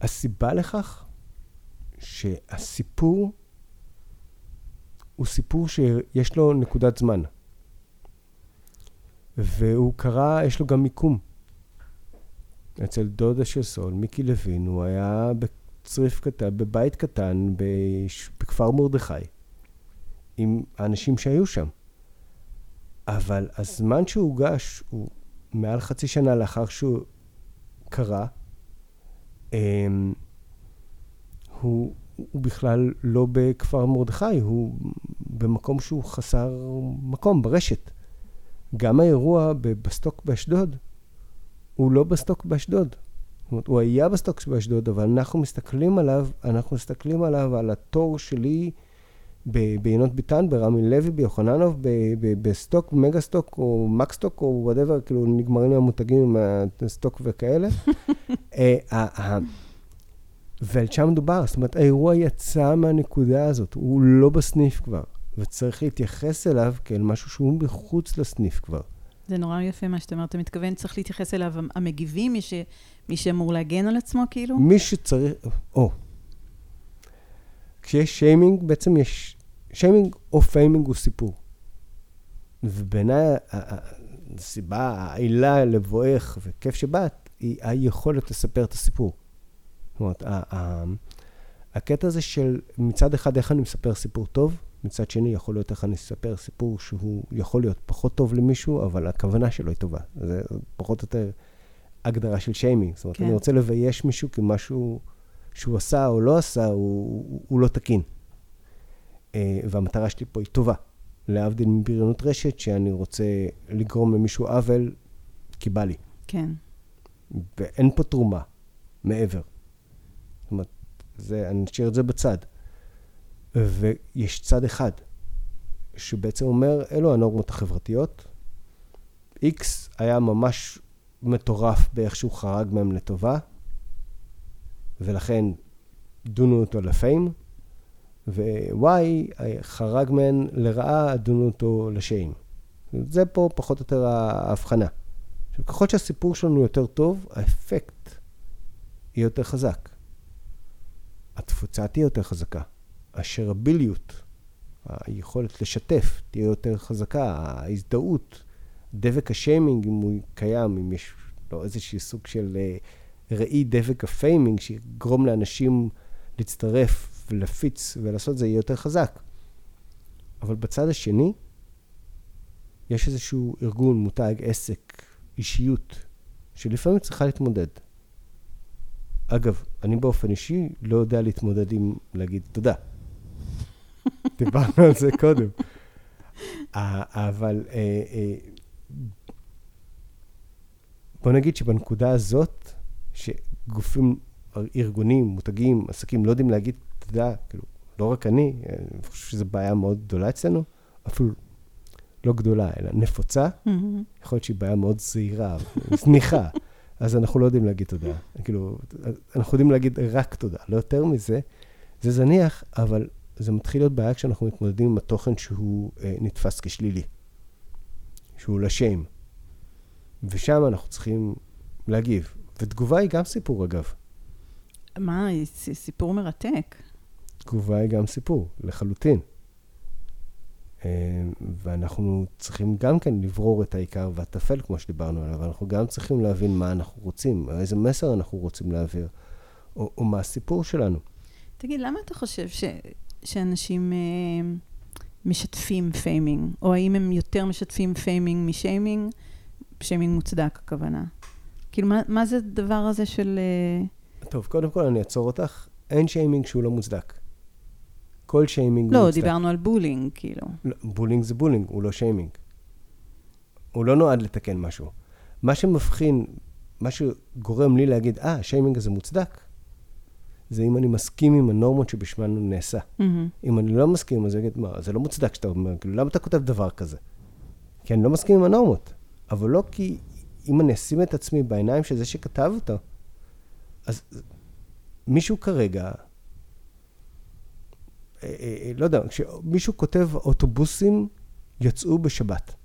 הסיבה לכך שהסיפור הוא סיפור שיש לו נקודת זמן. והוא קרא, יש לו גם מיקום. אצל דודה של סול, מיקי לוין, הוא היה בצריף קטן, בבית קטן, בכפר מרדכי, עם האנשים שהיו שם. אבל הזמן שהוגש הוא מעל חצי שנה לאחר שהוא קרה. אמ, הוא, הוא בכלל לא בכפר מרדכי, הוא במקום שהוא חסר מקום, ברשת. גם האירוע בסטוק באשדוד, הוא לא בסטוק באשדוד. זאת אומרת, הוא היה בסטוק באשדוד, אבל אנחנו מסתכלים עליו, אנחנו מסתכלים עליו, על התור שלי ביינות ביטן, ברמי לוי, ביוחננוב, בסטוק, מגה סטוק או מקסטוק או whatever, כאילו נגמרים המותגים עם הסטוק וכאלה. אה, ועל שם מדובר, זאת אומרת, האירוע יצא מהנקודה הזאת, הוא לא בסניף כבר, וצריך להתייחס אליו כאל משהו שהוא מחוץ לסניף כבר. זה נורא יפה מה שאתה אומר, אתה מתכוון, צריך להתייחס אליו המגיבים, מי, ש, מי שאמור להגן על עצמו, כאילו? מי שצריך, או. כשיש שיימינג, בעצם יש... שיימינג או פיימינג הוא סיפור. ובעיניי הסיבה, העילה לבואך וכיף שבאת, היא היכולת לספר את הסיפור. זאת אומרת, הקטע הזה של מצד אחד איך אני מספר סיפור טוב, מצד שני יכול להיות איך אני אספר סיפור שהוא יכול להיות פחות טוב למישהו, אבל הכוונה שלו היא טובה. זה פחות או יותר הגדרה של שיימינג. זאת אומרת, כן. אני רוצה לבייש מישהו כמשהו שהוא עשה או לא עשה, הוא, הוא, הוא לא תקין. אה, והמטרה שלי פה היא טובה. להבדיל מבריונות רשת, שאני רוצה לגרום למישהו עוול, כי בא לי. כן. ואין פה תרומה מעבר. זאת אומרת, זה, אני אשאיר את זה בצד. ויש צד אחד, שבעצם אומר, אלו הנורמות החברתיות. X היה ממש מטורף באיך שהוא חרג מהם לטובה, ולכן דונו אותו לפיים, ו-Y חרג מהן לרעה, דונו אותו לשיים. זה פה פחות או יותר ההבחנה. עכשיו, ככל שהסיפור שלנו יותר טוב, האפקט יהיה יותר חזק. התפוצה תהיה יותר חזקה. ה shareability, היכולת לשתף, תהיה יותר חזקה. ההזדהות, דבק השיימינג, אם הוא קיים, אם יש לו איזשהו סוג של uh, ראי דבק ה faming, שיגרום לאנשים להצטרף ולהפיץ ולעשות זה, יהיה יותר חזק. אבל בצד השני, יש איזשהו ארגון, מותג, עסק, אישיות, שלפעמים צריכה להתמודד. אגב, אני באופן אישי לא יודע להתמודד עם להגיד תודה. דיברנו על זה קודם. אבל אה, אה, בוא נגיד שבנקודה הזאת, שגופים, ארגונים, מותגים, עסקים, לא יודעים להגיד תודה, כאילו, לא רק אני, אני חושב שזו בעיה מאוד גדולה אצלנו, אפילו לא גדולה, אלא נפוצה. Mm-hmm. יכול להיות שהיא בעיה מאוד זהירה, זניחה. אז אנחנו לא יודעים להגיד תודה. כאילו, אנחנו יודעים להגיד רק תודה, לא יותר מזה. זה זניח, אבל זה מתחיל להיות בעיה כשאנחנו מתמודדים עם התוכן שהוא אה, נתפס כשלילי, שהוא לשם. ושם אנחנו צריכים להגיב. ותגובה היא גם סיפור, אגב. מה, סיפור מרתק. תגובה היא גם סיפור, לחלוטין. אה, ואנחנו צריכים גם כן לברור את העיקר והטפל, כמו שדיברנו עליו, אנחנו גם צריכים להבין מה אנחנו רוצים, איזה מסר אנחנו רוצים להעביר, או, או מה הסיפור שלנו. תגיד, למה אתה חושב ש, שאנשים אה, משתפים faming? או האם הם יותר משתפים faming מ shaming? shaming מוצדק, הכוונה. כאילו, מה, מה זה הדבר הזה של... אה... טוב, קודם כל אני אעצור אותך. אין שיימינג שהוא לא מוצדק. כל שיימינג לא, הוא מוצדק. לא, דיברנו על bullying, כאילו. לא, bullying זה bullying, הוא לא שיימינג. הוא לא נועד לתקן משהו. מה שמבחין, מה שגורם לי להגיד, אה, השיימינג הזה מוצדק, זה אם אני מסכים עם הנורמות שבשמן הוא נעשה. Mm-hmm. אם אני לא מסכים, אז אני אגיד, מה, זה לא מוצדק שאתה אומר, כאילו, למה אתה כותב דבר כזה? כי אני לא מסכים עם הנורמות. אבל לא כי אם אני אשים את עצמי בעיניים של זה שכתב אותו, אז מישהו כרגע, אה, אה, אה, לא יודע, כשמישהו כותב אוטובוסים יצאו בשבת.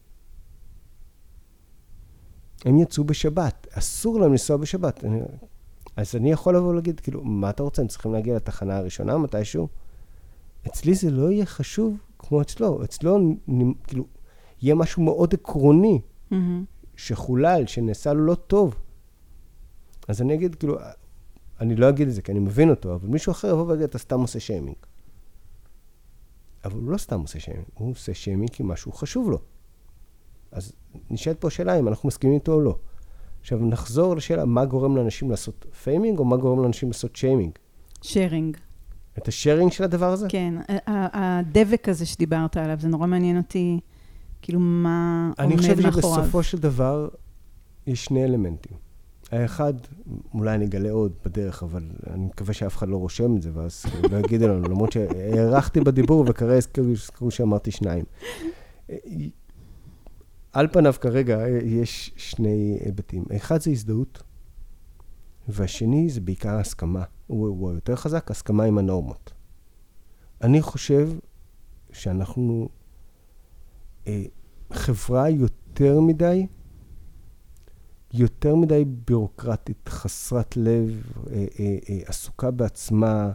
הם יצאו בשבת, אסור להם לנסוע בשבת. אני, אז אני יכול לבוא ולהגיד, כאילו, מה אתה רוצה? הם צריכים להגיע לתחנה הראשונה מתישהו? אצלי זה לא יהיה חשוב כמו אצלו. אצלו, כאילו, יהיה משהו מאוד עקרוני, mm-hmm. שחולל, שנעשה לו לא טוב. אז אני אגיד, כאילו, אני לא אגיד את זה, כי אני מבין אותו, אבל מישהו אחר יבוא ויגיד, אתה סתם עושה שיימינג. אבל הוא לא סתם עושה שיימינג, הוא עושה שיימינג כי משהו חשוב לו. אז נשאלת פה השאלה אם אנחנו מסכימים איתו או לא. עכשיו, נחזור לשאלה, מה גורם לאנשים לעשות faming, או מה גורם לאנשים לעשות שיימינג? שיירינג. את השיירינג של הדבר הזה? כן, הדבק הזה שדיברת עליו, זה נורא מעניין אותי, כאילו, מה עומד מאחוריו. אני חושב שבסופו של דבר, יש שני אלמנטים. האחד, אולי אני אגלה עוד בדרך, אבל אני מקווה שאף אחד לא רושם את זה, ואז לא יגידו לנו, למרות שהארכתי בדיבור וכרגע הזכרו שאמרתי שניים. על פניו כרגע יש שני היבטים. האחד זה הזדהות, והשני זה בעיקר הסכמה. הוא, הוא יותר חזק, הסכמה עם הנורמות. אני חושב שאנחנו אה, חברה יותר מדי, יותר מדי בירוקרטית, חסרת לב, אה, אה, אה, עסוקה בעצמה,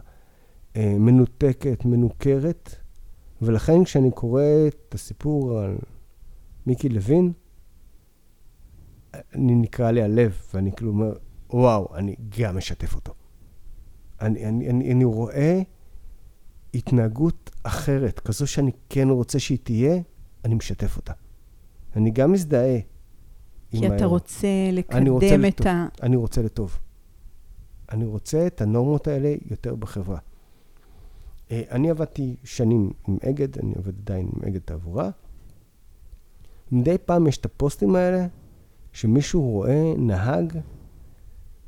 אה, מנותקת, מנוכרת, ולכן כשאני קורא את הסיפור על מיקי לוין, אני נקרע לי הלב, ואני כאילו אומר, וואו, אני גם משתף אותו. אני, אני, אני, אני רואה התנהגות אחרת, כזו שאני כן רוצה שהיא תהיה, אני משתף אותה. אני גם מזדהה כי אתה רוצה לקדם רוצה את לטוב. ה... אני רוצה לטוב. אני רוצה את הנורמות האלה יותר בחברה. אה, אני עבדתי שנים עם אגד, אני עובד עדיין עם אגד תעבורה. מדי פעם יש את הפוסטים האלה, שמישהו רואה נהג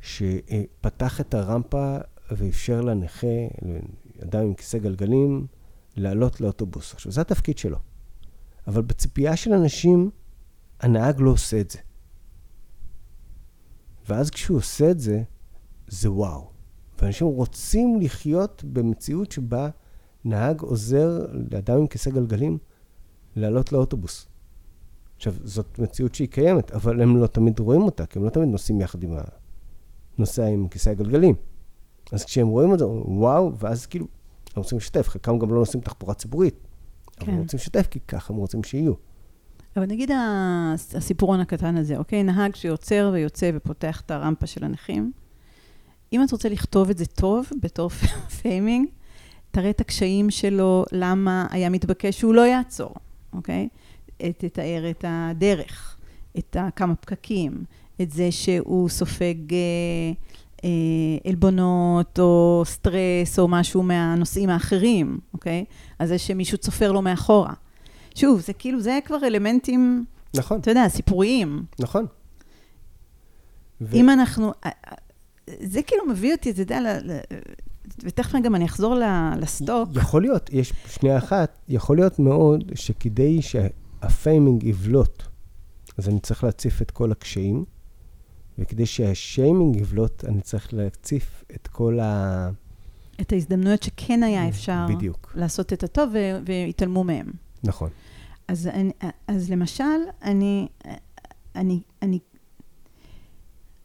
שפתח את הרמפה ואפשר לנכה, לאדם עם כיסא גלגלים, לעלות לאוטובוס. עכשיו, זה התפקיד שלו. אבל בציפייה של אנשים, הנהג לא עושה את זה. ואז כשהוא עושה את זה, זה וואו. ואנשים רוצים לחיות במציאות שבה נהג עוזר לאדם עם כיסא גלגלים לעלות לאוטובוס. עכשיו, זאת מציאות שהיא קיימת, אבל הם לא תמיד רואים אותה, כי הם לא תמיד נוסעים יחד עם הנוסע עם כיסא הגלגלים. אז כשהם רואים את זה, וואו, ואז כאילו, הם רוצים לשתף. חלקם גם לא נוסעים תחבורה ציבורית, כן. אבל הם רוצים לשתף, כי ככה הם רוצים שיהיו. אבל נגיד הסיפורון הקטן הזה, אוקיי? נהג שיוצר ויוצא ופותח את הרמפה של הנכים. אם את רוצה לכתוב את זה טוב, בתור faming, תראה את הקשיים שלו, למה היה מתבקש שהוא לא יעצור, אוקיי? תתאר את הדרך, את כמה פקקים, את זה שהוא סופג אה, אה, עלבונות או סטרס או משהו מהנושאים האחרים, אוקיי? אז זה שמישהו צופר לו מאחורה. שוב, זה כאילו, זה כבר אלמנטים, נכון. אתה יודע, סיפוריים. נכון. ו... אם אנחנו, אה, זה כאילו מביא אותי, אתה יודע, ותכף גם אני אחזור לסטוק. יכול להיות, יש שנייה אחת, יכול להיות מאוד שכדי שהפיימינג יבלוט, אז אני צריך להציף את כל הקשיים, וכדי שהשיימינג יבלוט, אני צריך להציף את כל ה... את ההזדמנויות שכן היה אפשר בדיוק. לעשות את הטוב והתעלמו מהם. נכון. אז, אני, אז למשל, אני, אני, אני,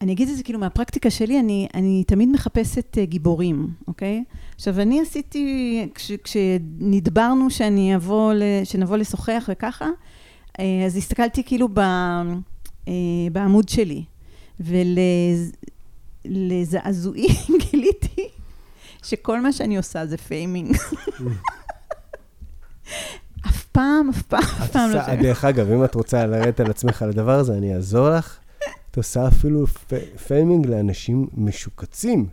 אני אגיד את זה כאילו מהפרקטיקה שלי, אני, אני תמיד מחפשת uh, גיבורים, אוקיי? עכשיו, אני עשיתי, כש, כשנדברנו שאני אבוא, שנבוא לשוחח וככה, uh, אז הסתכלתי כאילו ב, uh, בעמוד שלי, ולזעזועי גיליתי שכל מה שאני עושה זה faming. אף פעם, אף פעם, אף פעם לא... דרך אגב, אם את רוצה לרדת על עצמך על הדבר הזה, אני אעזור לך. את עושה אפילו faming לאנשים משוקצים,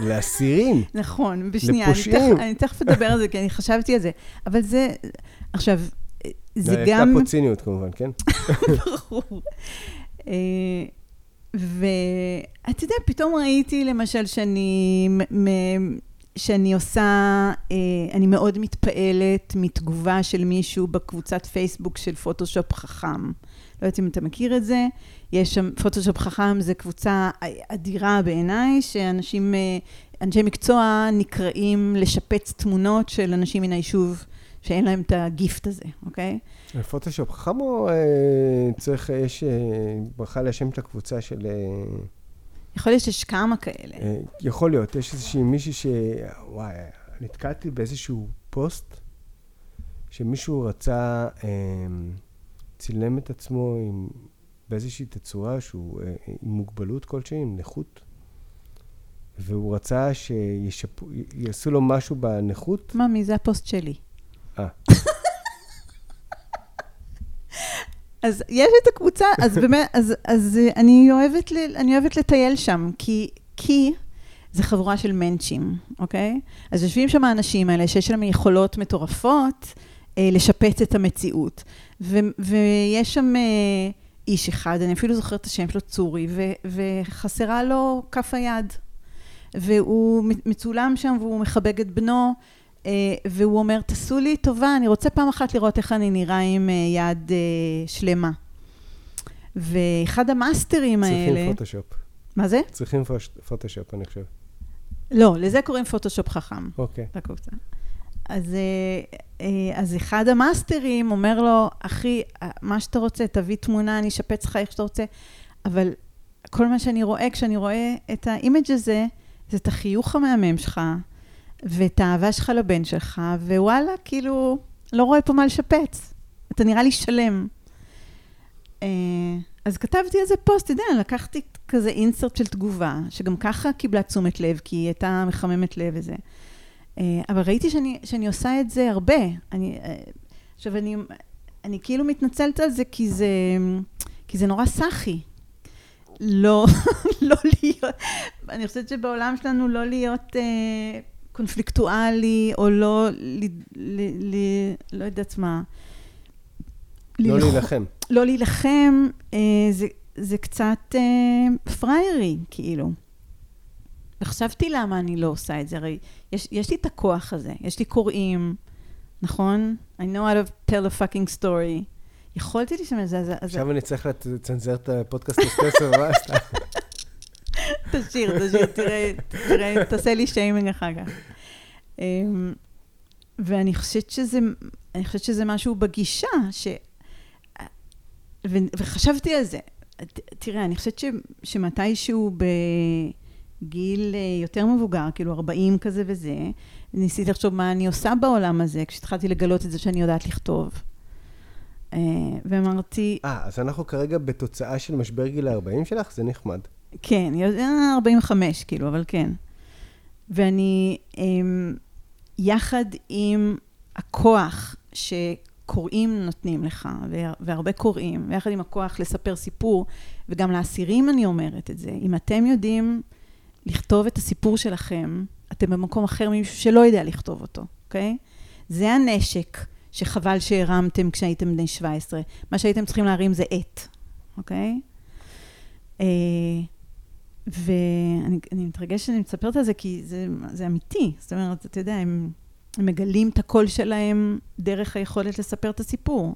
לאסירים. נכון, בשנייה. לפושעים. אני תכף אדבר על זה, כי אני חשבתי על זה. אבל זה, עכשיו, זה גם... הייתה פה ציניות כמובן, כן? ברור. אה, ואתה יודע, פתאום ראיתי למשל שאני שאני עושה, אה, אני מאוד מתפעלת מתגובה של מישהו בקבוצת פייסבוק של פוטושופ חכם. לא יודעת אם אתה מכיר את זה, יש שם, פוטושופ חכם זה קבוצה אדירה בעיניי, שאנשים, אה, אנשי מקצוע נקראים לשפץ תמונות של אנשים מן היישוב שאין להם את הגיפט הזה, אוקיי? פוטושופ חכם או אה, צריך, יש אה, ברכה להשם את הקבוצה של... אה... יכול להיות שיש כמה כאלה. אה, יכול להיות, יש איזושהי מישהי ש... וואי, נתקלתי באיזשהו פוסט שמישהו רצה, אה, צילם את עצמו עם, באיזושהי תצורה שהוא אה, עם מוגבלות כלשהי, עם נכות, והוא רצה שיעשו לו משהו בנכות. מה, מי זה הפוסט שלי? אה. אז יש את הקבוצה, אז באמת, אז, אז אני, אוהבת ל, אני אוהבת לטייל שם, כי, כי זה חבורה של מנצ'ים, אוקיי? אז יושבים שם האנשים האלה שיש להם יכולות מטורפות אה, לשפץ את המציאות. ו, ויש שם אה, איש אחד, אני אפילו זוכרת את השם שלו, צורי, ו, וחסרה לו כף היד. והוא מצולם שם והוא מחבק את בנו. אה, והוא אומר, תעשו לי טובה, אני רוצה פעם אחת לראות איך אני נראה עם אה, יד שלמה. ואחד המאסטרים האלה... צריכים פוטושופ. מה זה? צריכים פוטושופ, אני חושב. לא, לזה קוראים פוטושופ חכם. אוקיי. לקבוצה. אז, אז אחד המאסטרים אומר לו, אחי, מה שאתה רוצה, תביא תמונה, אני אשפץ לך איך שאתה רוצה, אבל כל מה שאני רואה כשאני רואה את ה image הזה, זה את החיוך המהמם שלך, ואת האהבה שלך לבן שלך, ווואלה, כאילו, לא רואה פה מה לשפץ. אתה נראה לי שלם. אה, אז כתבתי איזה פוסט, אתה יודע, לקחתי כזה אינסרט של תגובה, שגם ככה קיבלה תשומת לב, כי היא הייתה מחממת לב וזה. אה, אבל ראיתי שאני, שאני עושה את זה הרבה. אני, אה, עכשיו, אני, אני כאילו מתנצלת על זה, כי זה, כי זה נורא סאחי. לא, לא להיות, אני חושבת שבעולם שלנו לא להיות אה, קונפליקטואלי, או לא, ל, ל, ל, לא יודעת מה. לא ללח... להילחם. לא להילחם, אה, זה, זה קצת אה, פריירי, כאילו. וחשבתי למה אני לא עושה את זה, הרי יש, יש לי את הכוח הזה, יש לי קוראים, נכון? I know how to tell a fucking story. יכולתי לשמוע את זה, אז... עכשיו אני צריך לצנזר את הפודקאסט אספרסו הבא, תשאיר, תשאיר, תראה, תראה, תעשה לי שיימינג אחר כך. אמ, ואני חושבת שזה, אני חושבת שזה משהו בגישה, ש... ו, וחשבתי על זה. תראה, אני חושבת ש, שמתישהו בגיל אה, יותר מבוגר, כאילו 40 כזה וזה, ניסיתי לחשוב מה אני עושה בעולם הזה, כשהתחלתי לגלות את זה שאני יודעת לכתוב. אה, ואמרתי... אה, אז אנחנו כרגע בתוצאה של משבר גיל ה-40 שלך? זה נחמד. כן, 45 כאילו, אבל כן. ואני, אמ, יחד עם הכוח שקוראים נותנים לך, והרבה קוראים, ויחד עם הכוח לספר סיפור, וגם לאסירים אני אומרת את זה, אם אתם יודעים לכתוב את הסיפור שלכם, אתם במקום אחר ממישהו שלא יודע לכתוב אותו, אוקיי? זה הנשק שחבל שהרמתם כשהייתם בני 17. מה שהייתם צריכים להרים זה עט, אוקיי? אה, ואני מתרגשת שאני מספרת על זה, כי זה, זה אמיתי. זאת אומרת, אתה יודע, הם, הם מגלים את הקול שלהם דרך היכולת לספר את הסיפור.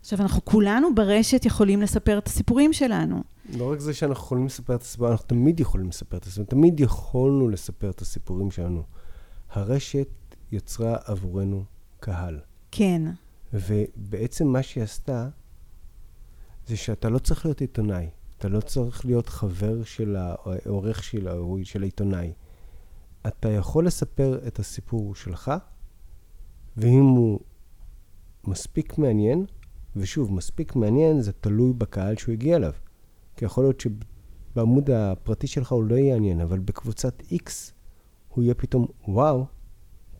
עכשיו, אנחנו כולנו ברשת יכולים לספר את הסיפורים שלנו. לא רק זה שאנחנו יכולים לספר את הסיפור, אנחנו תמיד יכולים לספר את הסיפורים, תמיד יכולנו לספר את הסיפורים שלנו. הרשת יצרה עבורנו קהל. כן. ובעצם מה שהיא עשתה, זה שאתה לא צריך להיות עיתונאי. אתה לא צריך להיות חבר של העורך של, של העיתונאי. אתה יכול לספר את הסיפור שלך, ואם הוא מספיק מעניין, ושוב, מספיק מעניין זה תלוי בקהל שהוא הגיע אליו. כי יכול להיות שבעמוד הפרטי שלך הוא לא יעניין, אבל בקבוצת X הוא יהיה פתאום וואו,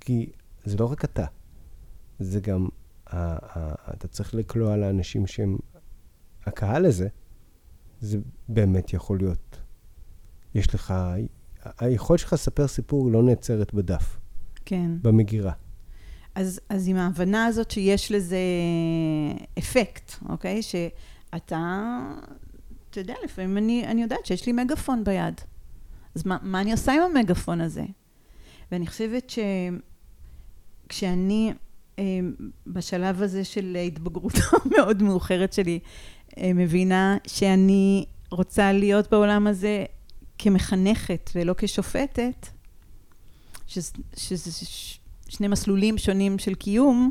כי זה לא רק אתה, זה גם, אתה צריך לקלוע לאנשים שהם, הקהל הזה, זה באמת יכול להיות. יש לך, היכולת שלך לספר סיפור לא נעצרת בדף. כן. במגירה. אז, אז עם ההבנה הזאת שיש לזה אפקט, אוקיי? שאתה, אתה יודע, לפעמים אני, אני יודעת שיש לי מגפון ביד. אז מה, מה אני עושה עם המגפון הזה? ואני חושבת שכשאני אה, בשלב הזה של ההתבגרות המאוד מאוחרת שלי, אה, מבינה שאני רוצה להיות בעולם הזה כמחנכת ולא כשופטת, שזה שני מסלולים שונים של קיום,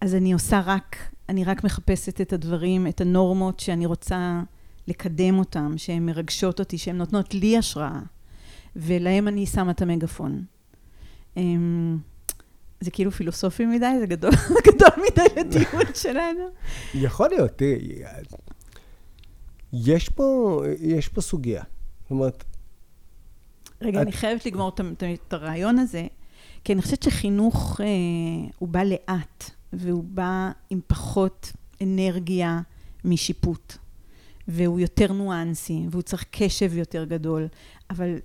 אז אני עושה רק, אני רק מחפשת את הדברים, את הנורמות שאני רוצה לקדם אותם, שהן מרגשות אותי, שהן נותנות לי השראה, ולהם אני שמה את המגפון. אמ, זה כאילו פילוסופי מדי, זה גדול, גדול מדי לדיון שלנו. יכול להיות, תראי, יש פה, יש פה סוגיה. זאת אומרת... רגע, את... אני חייבת לגמור את הרעיון הזה, כי אני חושבת שחינוך אה, הוא בא לאט, והוא בא עם פחות אנרגיה משיפוט, והוא יותר ניואנסי, והוא צריך קשב יותר גדול, אבל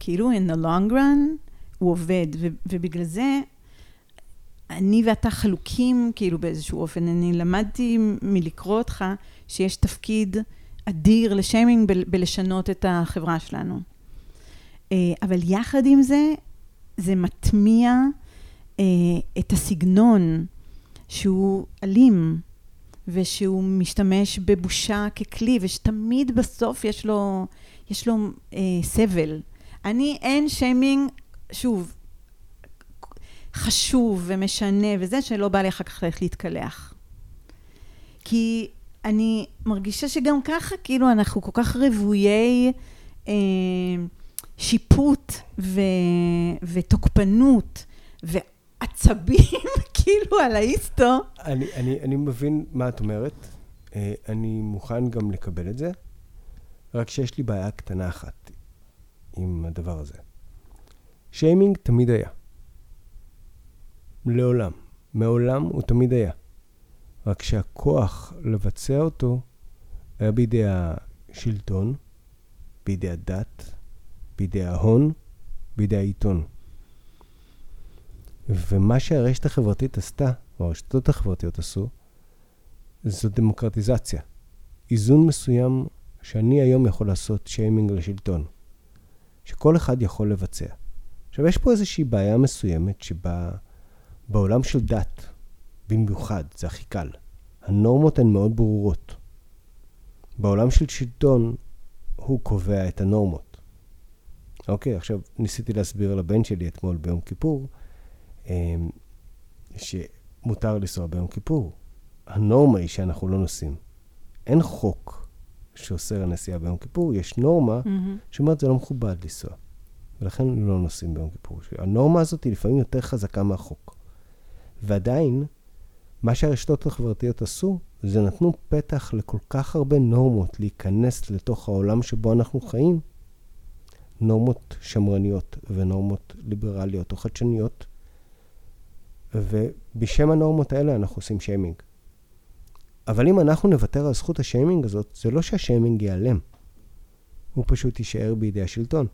כאילו in the long run הוא עובד, ו- ובגלל זה אני ואתה חלוקים כאילו באיזשהו אופן. אני למדתי מלקרוא אותך שיש תפקיד אדיר לשיימינג ב- בלשנות את החברה שלנו. אה, אבל יחד עם זה, זה מטמיע אה, את הסגנון שהוא אלים, ושהוא משתמש בבושה ככלי, ושתמיד בסוף יש לו, יש לו אה, סבל. אני, אין שיימינג, שוב, חשוב ומשנה וזה, שלא בא לי אחר כך ללכת להתקלח. כי אני מרגישה שגם ככה, כאילו, אנחנו כל כך רוויי אה, שיפוט ו, ותוקפנות ועצבים, כאילו, על ההיסטו. אני, אני, אני מבין מה את אומרת. אה, אני מוכן גם לקבל את זה, רק שיש לי בעיה קטנה אחת עם הדבר הזה. שיימינג תמיד היה. לעולם. מעולם הוא תמיד היה. רק שהכוח לבצע אותו היה בידי השלטון, בידי הדת, בידי ההון, בידי העיתון. ומה שהרשת החברתית עשתה, או הרשתות החברתיות עשו, זו דמוקרטיזציה. איזון מסוים שאני היום יכול לעשות שיימינג לשלטון, שכל אחד יכול לבצע. עכשיו, יש פה איזושהי בעיה מסוימת שבה בעולם של דת, במיוחד, זה הכי קל. הנורמות הן מאוד ברורות. בעולם של שלטון, הוא קובע את הנורמות. אוקיי, עכשיו ניסיתי להסביר לבן שלי אתמול ביום כיפור, שמותר לנסוע ביום כיפור. הנורמה היא שאנחנו לא נוסעים. אין חוק שאוסר הנסיעה ביום כיפור, יש נורמה mm-hmm. שאומרת זה לא מכובד לנסוע. ולכן לא נוסעים ביום כיפור. הנורמה הזאת היא לפעמים יותר חזקה מהחוק. ועדיין, מה שהרשתות החברתיות עשו, זה נתנו פתח לכל כך הרבה נורמות להיכנס לתוך העולם שבו אנחנו חיים, נורמות שמרניות ונורמות ליברליות או חדשניות, ובשם הנורמות האלה אנחנו עושים שיימינג. אבל אם אנחנו נוותר על זכות השיימינג הזאת, זה לא שהשיימינג ייעלם, הוא פשוט יישאר בידי השלטון,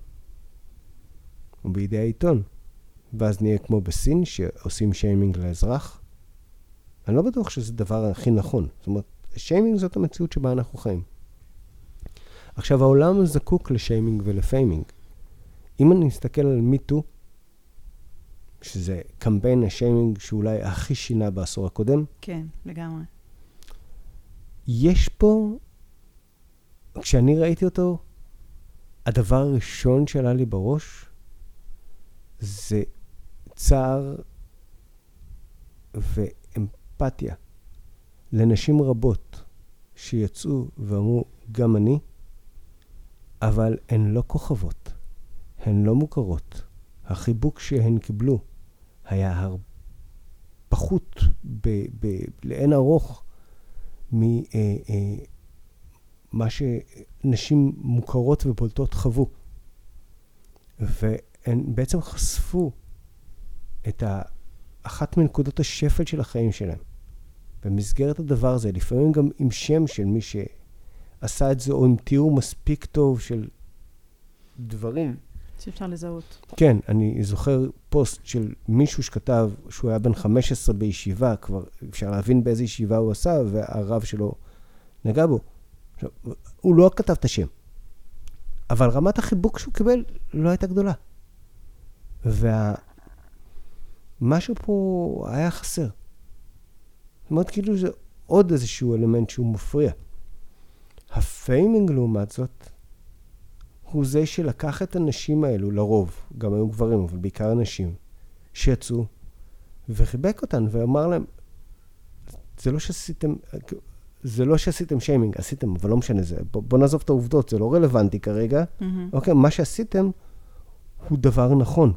או בידי העיתון. ואז נהיה כמו בסין, שעושים שיימינג לאזרח. אני לא בטוח שזה הדבר הכי נכון. זאת אומרת, שיימינג זאת המציאות שבה אנחנו חיים. עכשיו, העולם זקוק ל shaming ול faming. אם אני מסתכל על MeToo, שזה קמפיין השיימינג שאולי הכי שינה בעשור הקודם. כן, לגמרי. יש פה, כשאני ראיתי אותו, הדבר הראשון שעלה לי בראש זה צער ואמפתיה לנשים רבות שיצאו ואמרו, גם אני, אבל הן לא כוכבות, הן לא מוכרות. החיבוק שהן קיבלו היה. פחות ב... ב... לאין ארוך ממה אה, אה, שנשים מוכרות ובולטות חוו. והן בעצם חשפו את אחת מנקודות השפל של החיים שלהם. במסגרת הדבר הזה, לפעמים גם עם שם של מי שעשה את זה, או עם תיאור מספיק טוב של דברים. שאפשר לזהות. כן, אני זוכר פוסט של מישהו שכתב שהוא היה בן 15 בישיבה, כבר אפשר להבין באיזה ישיבה הוא עשה, והרב שלו נגע בו. עכשיו, הוא לא כתב את השם, אבל רמת החיבוק שהוא קיבל לא הייתה גדולה. ומשהו פה היה חסר. זאת אומרת, כאילו זה עוד איזשהו אלמנט שהוא מפריע. הפיימינג, לעומת זאת, הוא זה שלקח את הנשים האלו, לרוב, גם היו גברים, אבל בעיקר נשים, שיצאו, וחיבק אותן ואמר להם, זה לא שעשיתם, זה לא שעשיתם שיימינג, עשיתם, אבל לא משנה זה. בוא, בוא נעזוב את העובדות, זה לא רלוונטי כרגע. Mm-hmm. אוקיי, מה שעשיתם הוא דבר נכון.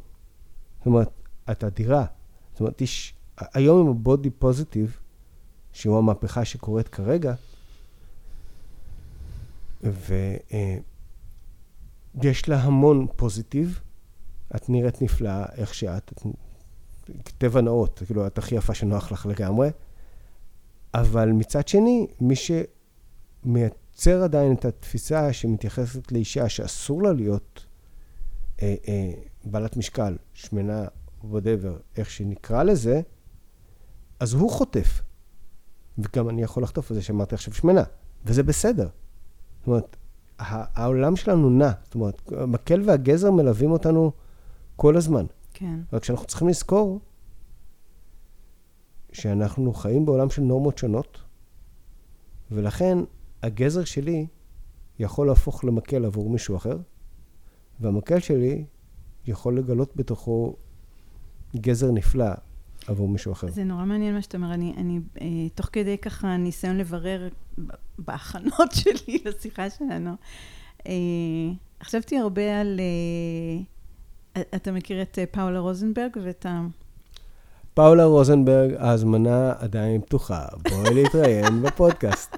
זאת אומרת, את אדירה. זאת אומרת, יש, היום עם הבודי פוזיטיב, שהוא המהפכה שקורית כרגע, ויש לה המון positive. את נראית נפלאה איך שאת, את, טבע נאות, כאילו, את הכי יפה שנוח לך לגמרי. אבל מצד שני, מי שמייצר עדיין את התפיסה שמתייחסת לאישה שאסור לה להיות אה, אה, בעלת משקל, שמנה, whatever, איך שנקרא לזה, אז הוא חוטף. וגם אני יכול לחטוף על זה שאמרתי עכשיו שמנה, וזה בסדר. זאת אומרת, העולם שלנו נע. זאת אומרת, המקל והגזר מלווים אותנו כל הזמן. כן. רק שאנחנו צריכים לזכור שאנחנו חיים בעולם של נורמות שונות, ולכן הגזר שלי יכול להפוך למקל עבור מישהו אחר, והמקל שלי יכול לגלות בתוכו גזר נפלא עבור מישהו אחר. זה נורא מעניין מה שאתה אומר. אני, אני אה, תוך כדי ככה ניסיון לברר בהכנות שלי לשיחה שלנו, אה, חשבתי הרבה על... אה, אתה מכיר את פאולה רוזנברג ואת ה... פאולה רוזנברג, ההזמנה עדיין פתוחה. בואי להתראיין בפודקאסט.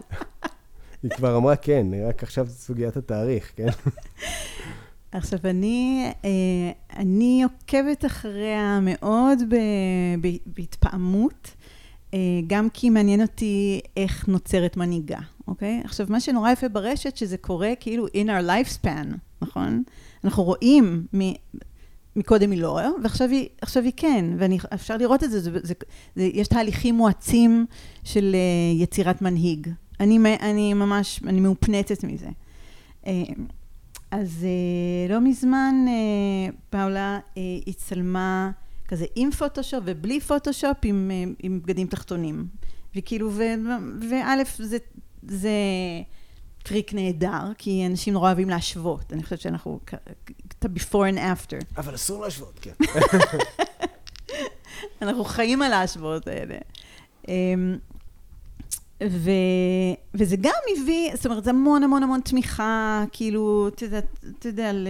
היא כבר אמרה כן, רק עכשיו סוגיית התאריך, כן? עכשיו, אני, אה, אני עוקבת אחריה מאוד בהתפעמות, אה, גם כי מעניין אותי איך נוצרת מנהיגה, אוקיי? עכשיו, מה שנורא יפה ברשת, שזה קורה כאילו in our lifespan, נכון? אנחנו רואים מקודם היא לא, ועכשיו היא, היא כן, ואפשר לראות את זה, זה, זה, זה, יש תהליכים מואצים של uh, יצירת מנהיג. אני, אני ממש, אני מאופנטת מזה. אז uh, לא מזמן uh, פאולה uh, הצטלמה כזה עם פוטושופ ובלי פוטושופ עם, uh, עם בגדים תחתונים. וכאילו, וא', זה, זה טריק נהדר, כי אנשים נורא אוהבים להשוות. אני חושבת שאנחנו, את ה-before and after. אבל אסור להשוות, כן. אנחנו חיים על ההשוואות האלה. אמ, ו, וזה גם הביא, זאת אומרת, זה המון המון המון תמיכה, כאילו, אתה יודע, אתה יודע, על,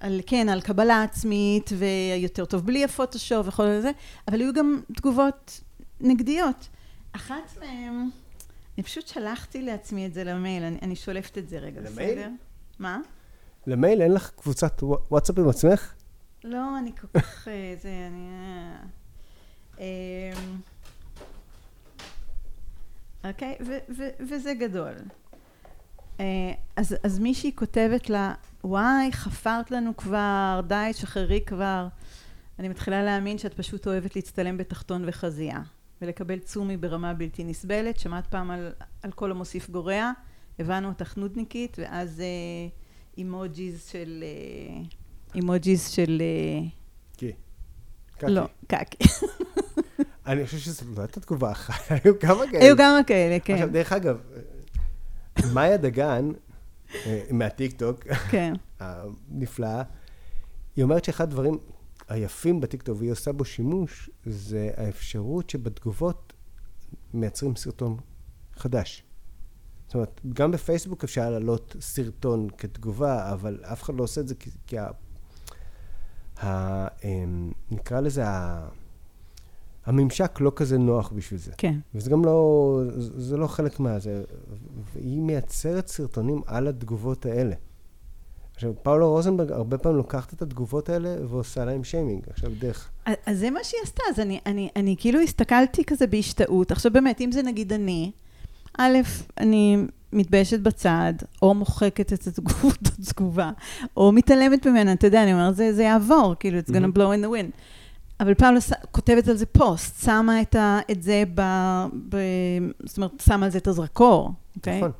על, כן, על קבלה עצמית, ויותר טוב בלי הפוטושופ וכל זה, אבל היו גם תגובות נגדיות. אחת מהן, אני פשוט שלחתי לעצמי את זה למייל, אני, אני שולפת את זה רגע, למייל? בסדר? מה? למייל אין לך קבוצת וואטסאפ עם עצמך? לא, אני כל כך... אה, זה, אני... אה, אוקיי? וזה גדול. אה, אז, אז מישהי כותבת לה, וואי, חפרת לנו כבר, די, שחררי כבר. אני מתחילה להאמין שאת פשוט אוהבת להצטלם בתחתון וחזייה. ולקבל צומי ברמה בלתי נסבלת. שמעת פעם על, על כל המוסיף גורע, הבנו אותך נודניקית, ואז אה, אימוג'יז של... אה, אימוג'יז של... אה, קי. קקי. לא, קקי. אני חושב שזו לא הייתה תגובה אחת, היו כמה כאלה. היו כמה כאלה, כן. עכשיו, דרך אגב, מאיה דגן, אה, מהטיקטוק, כן. הנפלאה, היא אומרת שאחד הדברים היפים בטיקטוק, והיא עושה בו שימוש, זה האפשרות שבתגובות מייצרים סרטון חדש. זאת אומרת, גם בפייסבוק אפשר להעלות סרטון כתגובה, אבל אף אחד לא עושה את זה כי, כי ה, ה, אמ, נקרא לזה, ה, הממשק לא כזה נוח בשביל זה. כן. וזה גם לא, זה לא חלק מהזה. והיא מייצרת סרטונים על התגובות האלה. עכשיו, פאולו רוזנברג הרבה פעמים לוקחת את התגובות האלה ועושה להם שיימינג, עכשיו דרך. אז זה מה שהיא עשתה, אז אני, אני, אני כאילו הסתכלתי כזה בהשתאות. עכשיו באמת, אם זה נגיד אני, א', אני מתביישת בצד, או מוחקת את התגובה, או מתעלמת ממנה, אתה יודע, אני אומרת, זה, זה יעבור, כאילו, it's gonna blow in the wind. אבל פעם לא כותבת על זה פוסט, שמה את, ה, את זה ב, ב... זאת אומרת, שמה על זה את הזרקור, אוקיי? Okay? נכון.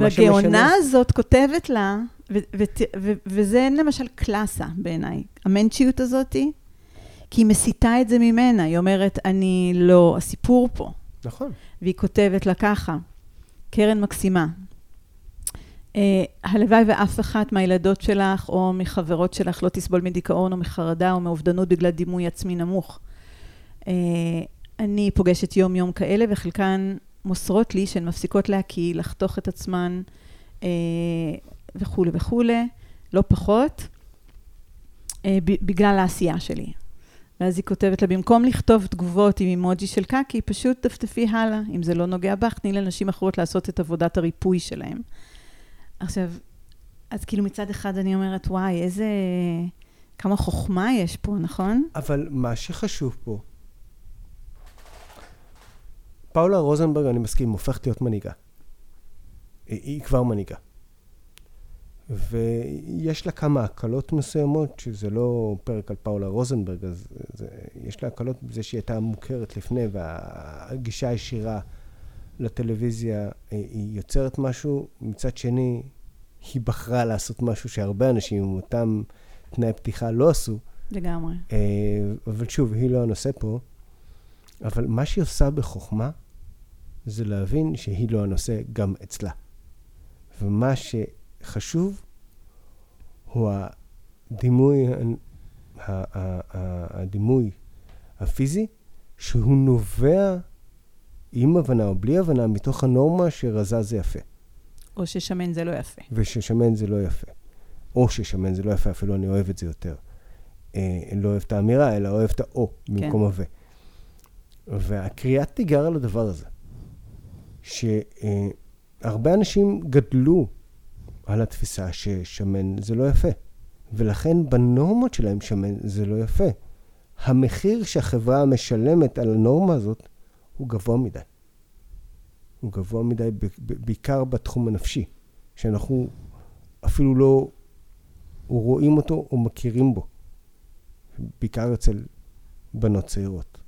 והגאונה הזאת כותבת לה, ו- ות- ו- וזה למשל קלאסה בעיניי, המנצ'יות הזאתי, כי היא מסיטה את זה ממנה, היא אומרת, אני לא הסיפור פה. נכון. והיא כותבת לה ככה, קרן מקסימה, הלוואי ואף אחת מהילדות שלך או מחברות שלך לא תסבול מדיכאון או מחרדה או מאובדנות בגלל דימוי עצמי נמוך. אה, אני פוגשת יום-יום כאלה וחלקן מוסרות לי שהן מפסיקות להקיא, לחתוך את עצמן אה, וכולי וכולי, לא פחות, אה, בגלל העשייה שלי. ואז היא כותבת לה, במקום לכתוב תגובות עם אימוג'י של קקי, פשוט דפדפי הלאה. אם זה לא נוגע בך, תני לנשים אחרות לעשות את עבודת הריפוי שלהם. עכשיו, אז כאילו מצד אחד אני אומרת, וואי, איזה... כמה חוכמה יש פה, נכון? אבל מה שחשוב פה, פאולה רוזנברג, אני מסכים, הופכת להיות מנהיגה. היא, היא כבר מנהיגה. ויש לה כמה הקלות מסוימות, שזה לא פרק על פאולה רוזנברג, אז זה, יש לה הקלות בזה שהיא הייתה מוכרת לפני, והגישה הישירה לטלוויזיה, היא יוצרת משהו, מצד שני, היא בחרה לעשות משהו שהרבה אנשים עם אותם תנאי פתיחה לא עשו. לגמרי. אה, אבל שוב, היא לא הנושא פה. אבל מה שהיא עושה בחוכמה, זה להבין שהיא לא הנושא גם אצלה. ומה שחשוב הוא הדימוי, הדימוי הפיזי, שהוא נובע עם הבנה או בלי הבנה מתוך הנורמה שרזה זה יפה. או ששמן זה לא יפה. וששמן זה לא יפה. או ששמן זה לא יפה, אפילו אני אוהב את זה יותר. אה, לא אוהב את האמירה, אלא אוהב את האו במקום כן. הווה. והקריאת תיגר על הדבר הזה, שהרבה אנשים גדלו על התפיסה ששמן זה לא יפה, ולכן בנורמות שלהם שמן זה לא יפה. המחיר שהחברה משלמת על הנורמה הזאת הוא גבוה מדי. הוא גבוה מדי בעיקר בתחום הנפשי, שאנחנו אפילו לא רואים אותו או מכירים בו, בעיקר אצל בנות צעירות.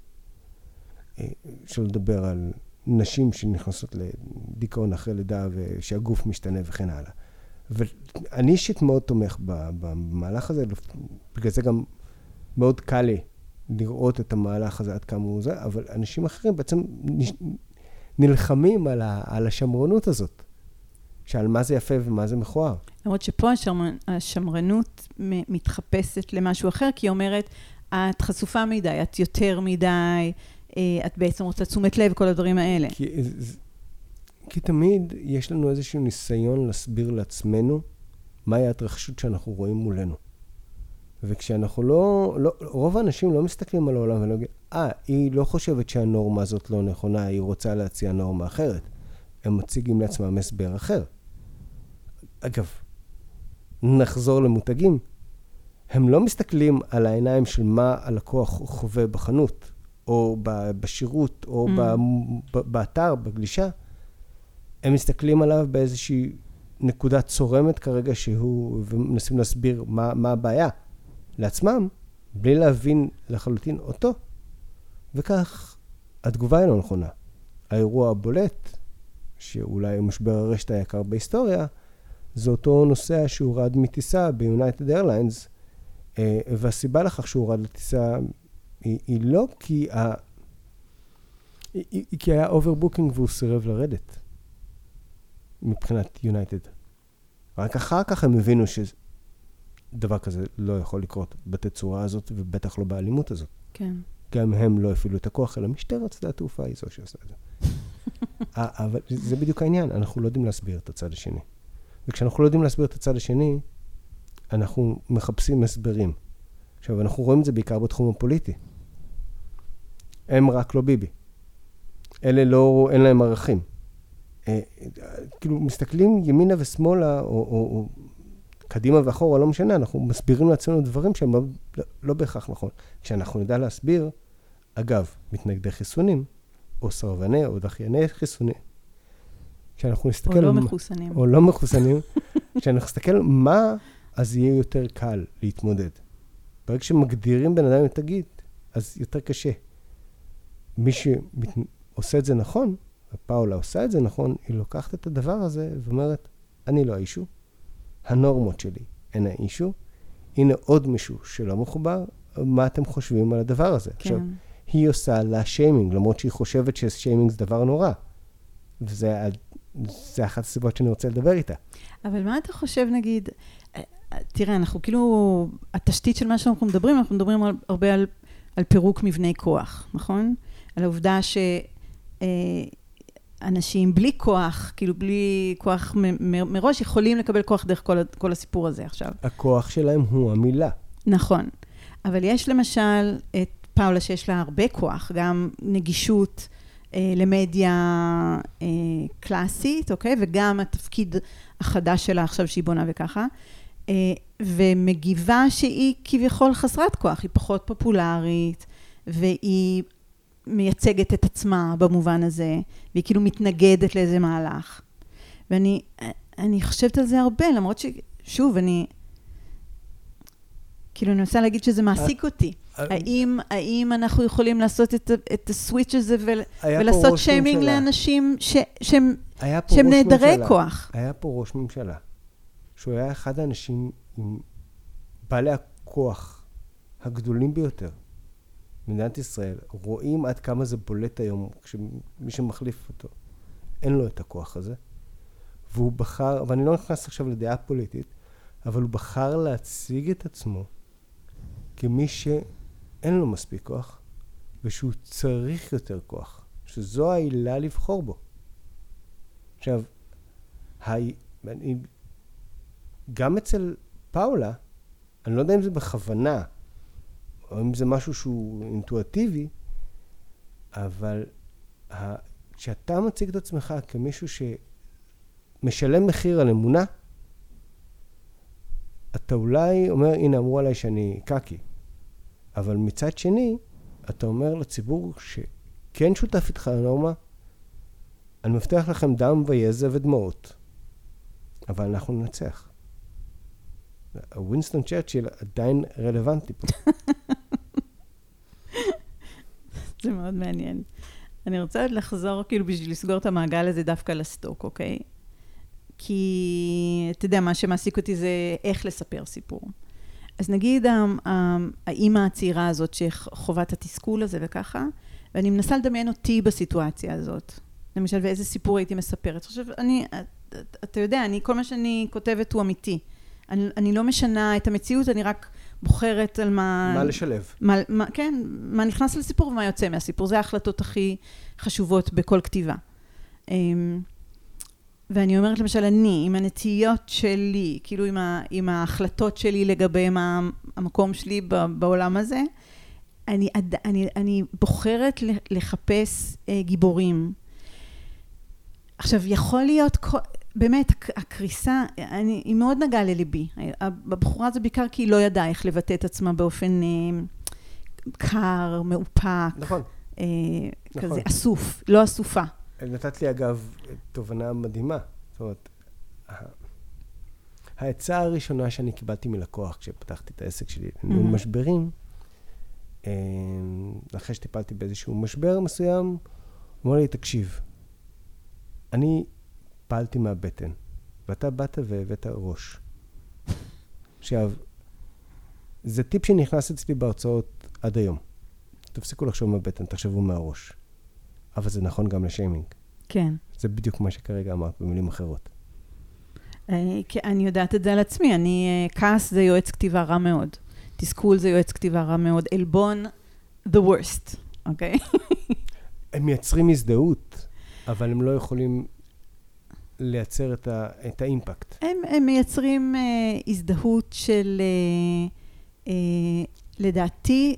אה, שלא לדבר על נשים שנכנסות לדיכאון אחרי לידה ושהגוף משתנה וכן הלאה. ואני אישית מאוד תומך במהלך הזה, בגלל זה גם מאוד קל לי לראות את המהלך הזה עד כמה הוא זה, אבל אנשים אחרים בעצם נלחמים על, ה- על השמרנות הזאת, שעל מה זה יפה ומה זה מכוער. למרות שפה השמר... השמרנות מתחפשת למשהו אחר, כי היא אומרת, את חשופה מדי, את יותר מדי, אה, את בעצם רוצה תשומת לב, כל הדברים האלה. כי, כי תמיד יש לנו איזשהו ניסיון להסביר לעצמנו מהי ההתרחשות שאנחנו רואים מולנו. וכשאנחנו לא, לא, רוב האנשים לא מסתכלים על העולם ולא אומרים, אה, היא לא חושבת שהנורמה הזאת לא נכונה, היא רוצה להציע נורמה אחרת. הם מציגים לעצמם הסבר אחר. אגב, נחזור למותגים. הם לא מסתכלים על העיניים של מה הלקוח חווה בחנות, או בשירות, או Mm. באתר, בגלישה. הם מסתכלים עליו באיזושהי נקודה צורמת כרגע שהוא, ומנסים להסביר מה, מה הבעיה לעצמם, בלי להבין לחלוטין אותו. וכך, התגובה לא נכונה. האירוע הבולט, שאולי הוא משבר הרשת היקר בהיסטוריה, זה אותו נוסע שהורד מטיסה ב United Airlines, אה, והסיבה לכך שהוא הורד לטיסה היא, היא לא כי, ה... היא, היא, כי היה overbooking והוא סירב לרדת, מבחינת United. רק אחר כך הם הבינו שדבר כזה לא יכול לקרות בתצורה הזאת, ובטח לא באלימות הזאת. כן. גם הם לא הפעילו את הכוח, אלא משטרת שדה התעופה היא זו שעושה את זה. אה, אבל זה בדיוק העניין, אנחנו לא יודעים להסביר את הצד השני. וכשאנחנו לא יודעים להסביר את הצד השני, אנחנו מחפשים הסברים. עכשיו, אנחנו רואים את זה בעיקר בתחום הפוליטי. הם רק לא ביבי. אלה לא, אין להם ערכים. אה, כאילו, מסתכלים ימינה ושמאלה, או, או, או קדימה ואחורה, לא משנה, אנחנו מסבירים לעצמנו דברים שהם לא, לא בהכרח נכון. כשאנחנו נדע להסביר, אגב, מתנגדי חיסונים, או סרבני או דחייני חיסונים, כשאנחנו נסתכל... או לא מחוסנים. או לא מחוסנים, כשאנחנו נסתכל מה, אז יהיה יותר קל להתמודד. ברגע שמגדירים בן אדם עם תגית, אז יותר קשה. מי שעושה את זה נכון, פאולה עושה את זה נכון, היא לוקחת את הדבר הזה ואומרת, אני לא האישו, הנורמות שלי הן האישו, הנה עוד מישהו שלא מחובר, מה אתם חושבים על הדבר הזה? כן. עכשיו, היא עושה לה שיימינג, למרות שהיא חושבת ששיימינג זה דבר נורא. וזה אחת הסיבות שאני רוצה לדבר איתה. אבל מה אתה חושב, נגיד, תראה, אנחנו כאילו, התשתית של מה שאנחנו מדברים, אנחנו מדברים הרבה על, על פירוק מבני כוח, נכון? על העובדה שאנשים אה, בלי כוח, כאילו בלי כוח מראש, יכולים לקבל כוח דרך כל, כל הסיפור הזה עכשיו. הכוח שלהם הוא המילה. נכון. אבל יש למשל את פאולה שיש לה הרבה כוח, גם נגישות אה, למדיה אה, קלאסית, אוקיי? וגם התפקיד החדש שלה עכשיו שהיא בונה וככה. אה, ומגיבה שהיא כביכול חסרת כוח, היא פחות פופולרית, והיא מייצגת את עצמה במובן הזה, והיא כאילו מתנגדת לאיזה מהלך. ואני אני חושבת על זה הרבה, למרות ששוב, אני... כאילו, אני רוצה להגיד שזה מעסיק אותי. האם, האם אנחנו יכולים לעשות את, את הסוויץ' הזה ול, ולעשות שיימינג לאנשים ש, שהם, שהם נעדרי כוח? היה פה ראש ממשלה, שהוא היה אחד האנשים עם בעלי הכוח הגדולים ביותר במדינת ישראל. רואים עד כמה זה בולט היום, כשמי שמחליף אותו, אין לו את הכוח הזה. והוא בחר, ואני לא נכנס עכשיו לדעה פוליטית, אבל הוא בחר להציג את עצמו כמי שאין לו מספיק כוח, ושהוא צריך יותר כוח, שזו העילה לבחור בו. עכשיו, הי... אני... גם אצל פאולה, אני לא יודע אם זה בכוונה, או אם זה משהו שהוא אינטואטיבי, אבל ה... כשאתה מציג את עצמך כמישהו שמשלם מחיר על אמונה, אתה אולי אומר, הנה, אמרו עליי שאני קקי. אבל מצד שני, אתה אומר לציבור שכן שותף איתך לנורמה, אני מבטיח לכם דם ויזע ודמעות, אבל אנחנו ננצח. ווינסטון צ'רצ'יל עדיין רלוונטי פה. זה מאוד מעניין. אני רוצה עוד לחזור, כאילו, בשביל לסגור את המעגל הזה דווקא לסטוק, אוקיי? כי, אתה יודע, מה שמעסיק אותי זה איך לספר סיפור. אז נגיד האימא הצעירה הזאת שחווה את התסכול הזה וככה, ואני מנסה לדמיין אותי בסיטואציה הזאת. למשל, ואיזה סיפור הייתי מספרת. עכשיו, אני, אתה יודע, אני, כל מה שאני כותבת הוא אמיתי. אני, אני לא משנה את המציאות, אני רק בוחרת על מה... מה לשלב. מה, מה, כן, מה נכנס לסיפור ומה יוצא מהסיפור. זה ההחלטות הכי חשובות בכל כתיבה. אמ, ואני אומרת למשל, אני, עם הנטיות שלי, כאילו עם, ה, עם ההחלטות שלי לגבי מה המקום שלי בעולם הזה, אני, אני, אני בוחרת לחפש אה, גיבורים. עכשיו, יכול להיות, באמת, הקריסה, אני, היא מאוד נגעה לליבי. הבחורה הזו בעיקר כי היא לא ידעה איך לבטא את עצמה באופן אה, קר, מאופק. נכון. אה, כזה נכון. אסוף, לא אסופה. נתת לי אגב תובנה מדהימה. זאת אומרת, העצה הראשונה שאני קיבלתי מלקוח כשפתחתי את העסק שלי, mm-hmm. משברים, אה, אחרי שטיפלתי באיזשהו משבר מסוים, הוא אמר לי, תקשיב, אני פעלתי מהבטן, ואתה באת והבאת ראש. עכשיו, זה טיפ שנכנס אצלי בהרצאות עד היום. תפסיקו לחשוב מהבטן, תחשבו מהראש. אבל זה נכון גם לשיימינג. כן. זה בדיוק מה שכרגע אמרת, במילים אחרות. אני, אני יודעת את זה על עצמי. אני, אה, כעס זה יועץ כתיבה רע מאוד. תסכול זה יועץ כתיבה רע מאוד. עלבון, the worst, אוקיי? Okay? הם מייצרים הזדהות, אבל הם לא יכולים לייצר את, ה, את האימפקט. הם, הם מייצרים uh, הזדהות של, uh, uh, לדעתי...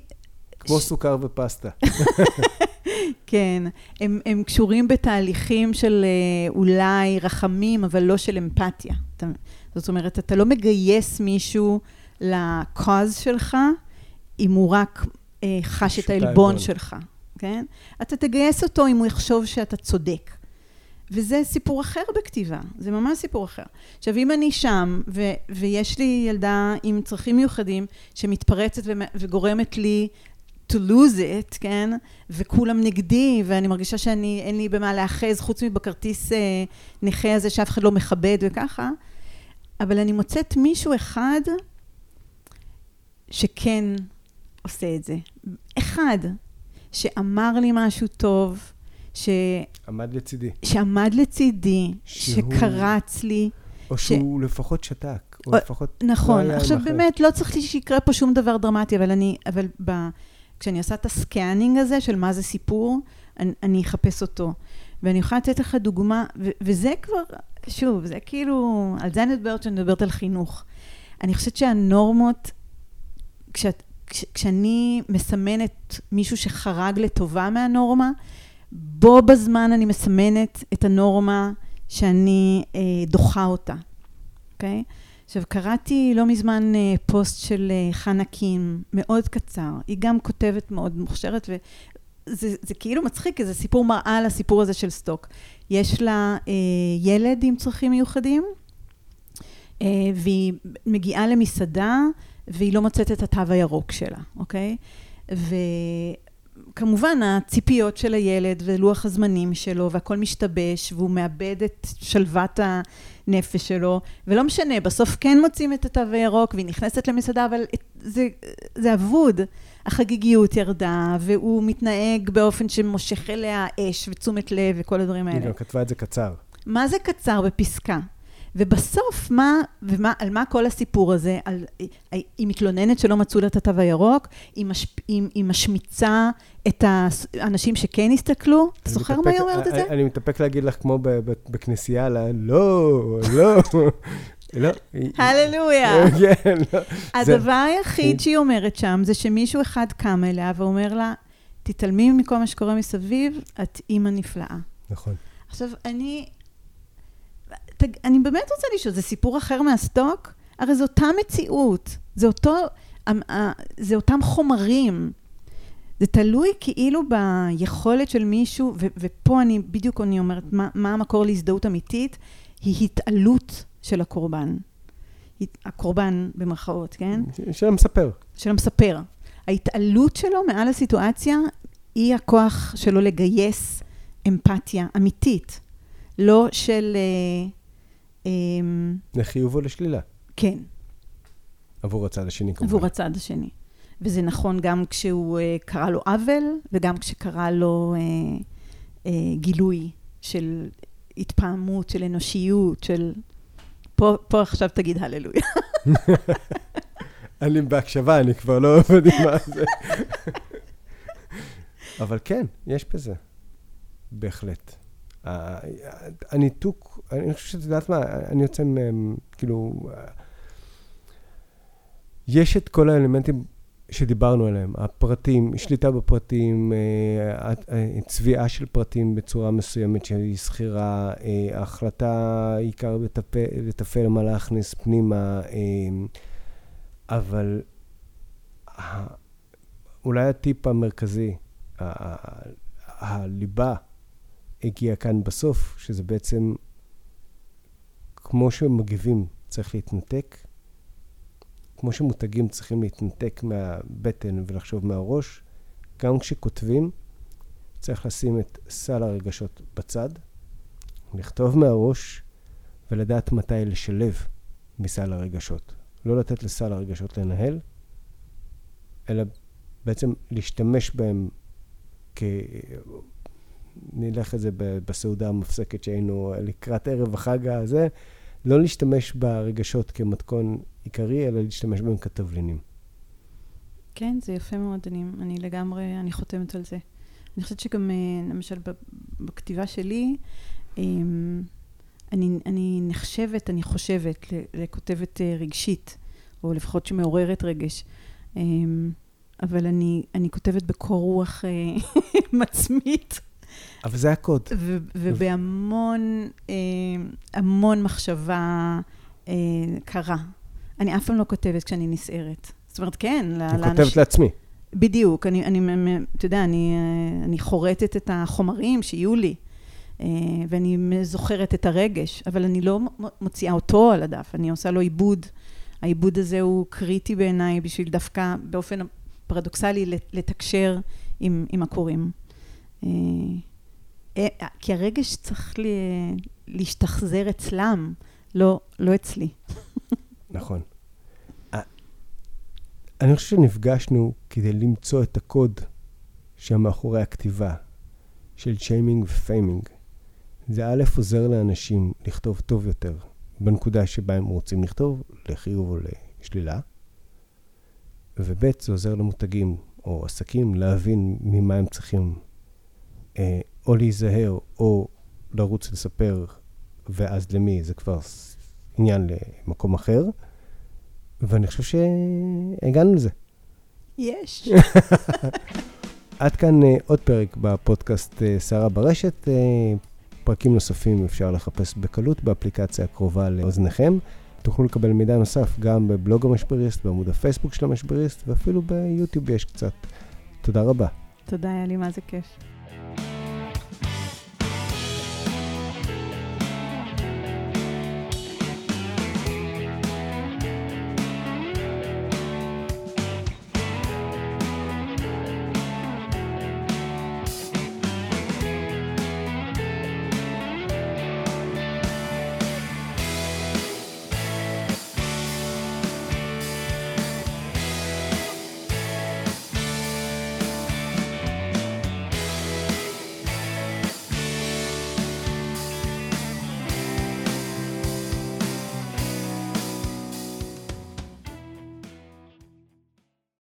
כמו ש... סוכר ופסטה. כן, הם, הם קשורים בתהליכים של אה, אולי רחמים, אבל לא של אמפתיה. אתה, זאת אומרת, אתה לא מגייס מישהו לקוז שלך, אם הוא רק אה, חש את העלבון שלך, כן? אתה תגייס אותו אם הוא יחשוב שאתה צודק. וזה סיפור אחר בכתיבה, זה ממש סיפור אחר. עכשיו, אם אני שם, ו- ויש לי ילדה עם צרכים מיוחדים שמתפרצת ו- וגורמת לי to lose it, כן? וכולם נגדי, ואני מרגישה שאני, אין לי במה להאחז, חוץ מבכרטיס אה, נכה הזה שאף אחד לא מכבד וככה. אבל אני מוצאת מישהו אחד שכן עושה את זה. אחד שאמר לי משהו טוב, ש... עמד לצידי. שעמד לצידי, שהוא... שקרץ לי. או שהוא ש... לפחות שתק, או, או לפחות... נכון. לא עכשיו, באמת, לא צריך שיקרה פה שום דבר דרמטי, אבל אני... אבל ב... כשאני עושה את ה scanning הזה של מה זה סיפור, אני, אני אחפש אותו. ואני יכולה לתת לך דוגמה, ו- וזה כבר, שוב, זה כאילו, על זה אני מדברת כשאני מדברת על חינוך. אני חושבת שהנורמות, כשאת, כש, כשאני מסמנת מישהו שחרג לטובה מהנורמה, בו בזמן אני מסמנת את הנורמה שאני אה, דוחה אותה, אוקיי? Okay? עכשיו, קראתי לא מזמן אה, פוסט של אה, חנה קים, מאוד קצר. היא גם כותבת מאוד מוכשרת, וזה זה כאילו מצחיק, כי זה סיפור מראה על הסיפור הזה של סטוק. יש לה אה, ילד עם צרכים מיוחדים, אה, והיא מגיעה למסעדה, והיא לא מוצאת את התו הירוק שלה, אוקיי? וכמובן, הציפיות של הילד ולוח הזמנים שלו, והכל משתבש, והוא מאבד את שלוות. הנפש שלו, ולא משנה, בסוף כן מוצאים את התו הירוק, והיא נכנסת למסעדה, אבל זה, זה אבוד. החגיגיות ירדה, והוא מתנהג באופן שמושך אליה אש ותשומת לב וכל הדברים האלה. היא גם כתבה את זה קצר. מה זה קצר בפסקה? ובסוף, מה, ומה, על מה כל הסיפור הזה? על, היא מתלוננת שלא מצאו לה את התו הירוק, היא, משפ, היא, היא משמיצה את האנשים שכן הסתכלו. אתה זוכר מה היא אומרת את זה? אני מתאפק להגיד לך, כמו בכנסייה, לא, לא. לא. הללויה. כן, לא. הדבר היחיד שהיא אומרת שם, זה שמישהו אחד קם אליה ואומר לה, תתעלמי מכל מה שקורה מסביב, את אימא נפלאה. נכון. עכשיו, אני אני באמת רוצה לשאול, זה סיפור אחר מהסטוק? הרי זו אותה מציאות, זה, אותו, אמ, זה אותם חומרים. זה תלוי כאילו ביכולת של מישהו, ו, ופה אני, בדיוק אני אומרת, מה, מה המקור להזדהות אמיתית? היא התעלות של הקורבן. הקורבן במרכאות, כן? של המספר. של המספר. ההתעלות שלו מעל הסיטואציה היא הכוח שלו לגייס אמפתיה אמיתית, לא של... אמ, לחיוב או לשלילה. כן. עבור הצד השני כמובן. עבור הצד השני. וזה נכון גם כשהוא uh, קרא לו עוול, וגם כשקרא לו uh, uh, גילוי של התפעמות, של אנושיות, של... פה, פה עכשיו תגיד הללויה. אני בהקשבה, אני כבר לא עובד עם מה זה. אבל כן, יש בזה. בהחלט. הניתוק, אני חושב שאת יודעת מה, אני יוצא מהם, כאילו, יש את כל האלמנטים שדיברנו עליהם, הפרטים, שליטה בפרטים, אה, אה, צביעה של פרטים בצורה מסוימת שהיא שכירה, אה, החלטה עיקר לטפל מה להכניס פנימה, אבל אולי הטיפ המרכזי, הליבה הגיע כאן בסוף, שזה בעצם, כמו שמגיבים צריך להתנתק, כמו שמותגים צריכים להתנתק מהבטן ולחשוב מהראש, גם כשכותבים, צריך לשים את סל הרגשות בצד, לכתוב מהראש ולדעת מתי לשלב מסל הרגשות. לא לתת לסל הרגשות לנהל, אלא בעצם להשתמש בהם כ... נלך את זה בסעודה המופסקת שהיינו לקראת ערב החג הזה, לא להשתמש ברגשות כמתכון עיקרי, אלא להשתמש בהם כתבלינים. כן, זה יפה מאוד, אני, אני לגמרי, אני חותמת על זה. אני חושבת שגם, אה, למשל, בכתיבה שלי, אמ, אני, אני נחשבת, אני חושבת, לכותבת אה, רגשית, או לפחות שמעוררת רגש. אמ, אבל אני, אני כותבת בקור רוח אה, מצמית. אבל זה הקוד. ובהמון, אה, המון מחשבה אה, קרה. אני אף פעם לא כותבת כשאני נסערת. זאת אומרת, כן. אני כותבת לעצמי. בדיוק. אני, אני, אתה יודע, אני, אה, אני חורטת את החומרים שיהיו לי, ואני זוכרת את הרגש, אבל אני לא מוציאה אותו על הדף, אני עושה לו עיבוד. העיבוד הזה הוא קריטי בעיניי בשביל דווקא באופן פרדוקסלי לתקשר עם, עם הקוראים. אה, אה, כי הרגש צריך להשתחזר אצלם, לא, לא אצלי. נכון. אני חושב שנפגשנו כדי למצוא את הקוד שמאחורי הכתיבה של שיימינג ו faming. זה א', עוזר לאנשים לכתוב טוב יותר בנקודה שבה הם רוצים לכתוב, לחיוב או לשלילה, וב', זה עוזר למותגים או עסקים להבין ממה הם צריכים אה, או להיזהר או לרוץ לספר, ואז למי, זה כבר עניין למקום אחר. ואני חושב שהגענו לזה. יש. עד כאן uh, עוד פרק בפודקאסט uh, שרה ברשת. פרקים נוספים אפשר לחפש בקלות באפליקציה הקרובה לאוזניכם. תוכלו לקבל מידע נוסף גם בבלוג המשבריסט, בעמוד הפייסבוק של המשבריסט, ואפילו ביוטיוב יש קצת. תודה רבה. תודה, היה לי מה זה כיף.